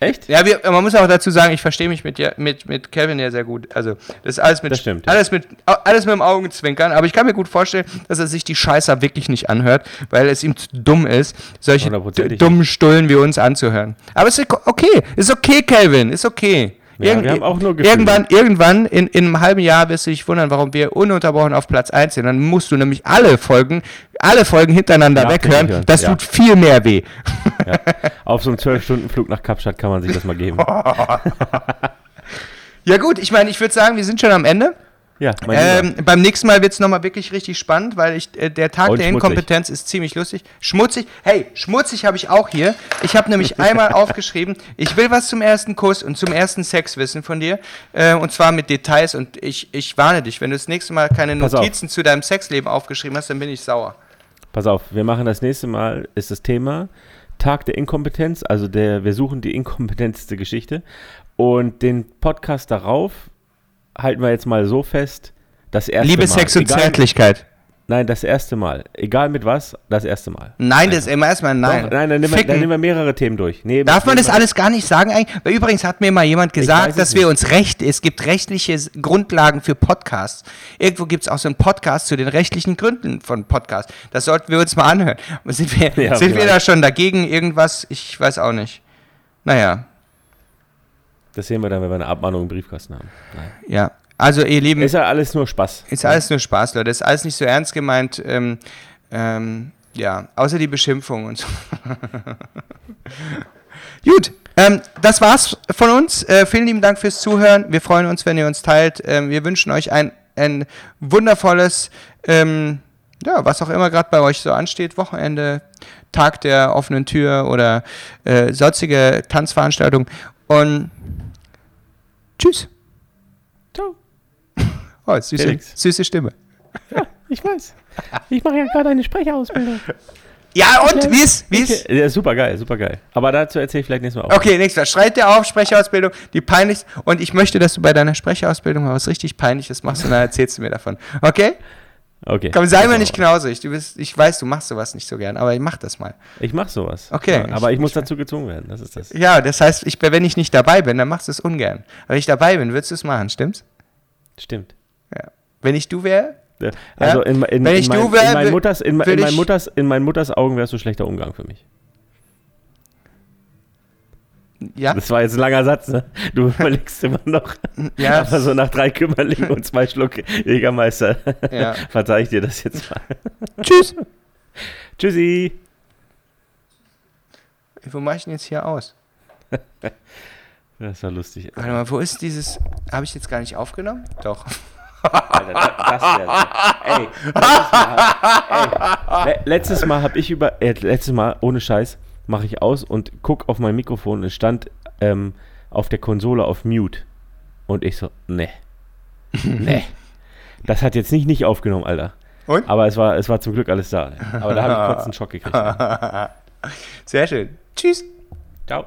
Echt? Ja, wir, man muss auch dazu sagen, ich verstehe mich mit, ja- mit, mit Kevin ja sehr gut. Also, das ist alles mit, Das stimmt, ja. alles mit, alles mit dem Augenzwinkern. Aber ich kann mir gut vorstellen, dass er sich die Scheißer wirklich nicht anhört, weil es ihm zu dumm ist, solche dummen Stullen wie uns anzuhören. Aber es ist okay, ist okay, Kevin, ist okay. Ja, wir haben auch nur Gefühle. irgendwann, irgendwann in, in einem halben Jahr wirst du dich wundern, warum wir ununterbrochen auf Platz 1 sind. Dann musst du nämlich alle Folgen, alle Folgen hintereinander Nachträglich weghören. hören, Das ja. tut viel mehr weh. Ja. Auf so einem 12-Stunden-Flug nach Kapstadt kann man sich das mal geben. Ja gut, ich meine, ich würde sagen, wir sind schon am Ende. Ja. Ähm, beim nächsten Mal wird es nochmal wirklich richtig spannend, weil ich, äh, der Tag Und der schmutzig. Inkompetenz ist ziemlich lustig. Schmutzig, hey, schmutzig habe ich auch hier. Ich habe nämlich einmal aufgeschrieben, ich will was zum ersten Kuss und zum ersten Sex wissen von dir. Äh, und zwar mit Details. Und ich, ich warne dich, wenn du das nächste Mal keine Pass auf. Notizen zu deinem Sexleben aufgeschrieben hast, dann bin ich sauer. Pass auf, wir machen das nächste Mal, ist das Thema Tag der Inkompetenz, also der, wir suchen die inkompetenteste Geschichte. Und den Podcast darauf halten wir jetzt mal so fest, das erste Liebe, Mal. Sex und Egal- Zärtlichkeit. Nein, das erste Mal. Egal mit was, das erste Mal. Nein, das ist immer erstmal nein. Doch, nein, dann nehmen, wir, dann nehmen wir mehrere Themen durch. Nee, Darf man das wir- alles gar nicht sagen eigentlich? Weil übrigens hat mir mal jemand gesagt, es dass wir nicht. uns recht, es gibt rechtliche Grundlagen für Podcasts. Irgendwo gibt es auch so einen Podcast zu den rechtlichen Gründen von Podcasts. Das sollten wir uns mal anhören. Sind wir, Ja, sind wir da schon dagegen irgendwas? Ich weiß auch nicht. Naja, Das sehen wir dann, wenn wir eine Abmahnung im Briefkasten haben. Nein. ja. Also ihr Lieben, Ist ja alles nur Spaß. ist alles nur Spaß, Leute. Ist alles nicht so ernst gemeint. Ähm, ähm, ja, außer die Beschimpfung und so. Gut, ähm, das war's von uns. Äh, vielen lieben Dank fürs Zuhören. Wir freuen uns, wenn ihr uns teilt. Ähm, wir wünschen euch ein, ein wundervolles, ähm, ja, was auch immer gerade bei euch so ansteht, Wochenende, Tag der offenen Tür oder äh, sonstige Tanzveranstaltungen. Und tschüss. Ciao. Oh, süße, Felix. süße Stimme. Ich weiß. Ich mache ja gerade eine Sprecherausbildung. Ja, und? Wie ist? Wie ist? Ja, super geil, super geil. Aber dazu erzähle ich vielleicht nächstes Mal auch. Okay, nächstes Mal. Schreib dir auf, Sprecherausbildung, die peinlichste. Und ich möchte, dass du bei deiner Sprecherausbildung mal was richtig Peinliches machst und dann erzählst du mir davon. Okay? Okay. Komm, sei mir nicht knausrig. Du bist, ich weiß, du machst sowas nicht so gern, aber mach das mal. Ich mache sowas. Okay. Ja, aber ich, Ich- muss ich- dazu gezwungen werden. Das ist das. Ja, das heißt, ich, wenn ich nicht dabei bin, dann machst du es ungern. Aber wenn ich dabei bin, würdest du es machen, stimmt's? Stimmt. Ja. Wenn ich du wäre, Ja, Also in, in, Wenn in, ich mein, du wär, in, mein wür- Mutters, in, würd in, mein ich- Mutters, in mein Mutters Augen wärst du schlechter Umgang für mich. Ja, Das war jetzt ein langer Satz, ne? Du überlegst immer noch. ja, Aber so nach drei Kümmerlingen und zwei Schluck Jägermeister ja. verzeih ich dir das jetzt mal. Tschüss. Tschüssi. Wo mache ich denn jetzt hier aus? Das war lustig. Warte mal, wo ist dieses. Habe ich jetzt gar nicht aufgenommen? Doch. Alter, das, das ey, letztes Mal, ey, le- letztes Mal habe ich über, äh, letztes Mal ohne Scheiß mache ich aus und guck auf mein Mikrofon und es stand ähm, auf der Konsole auf Mute und ich so, ne, ne, das hat jetzt nicht nicht aufgenommen, Alter. Und? Aber es war, es war zum Glück alles da. Aber da habe ich kurz einen Schock gekriegt. Sehr schön. Tschüss. Ciao.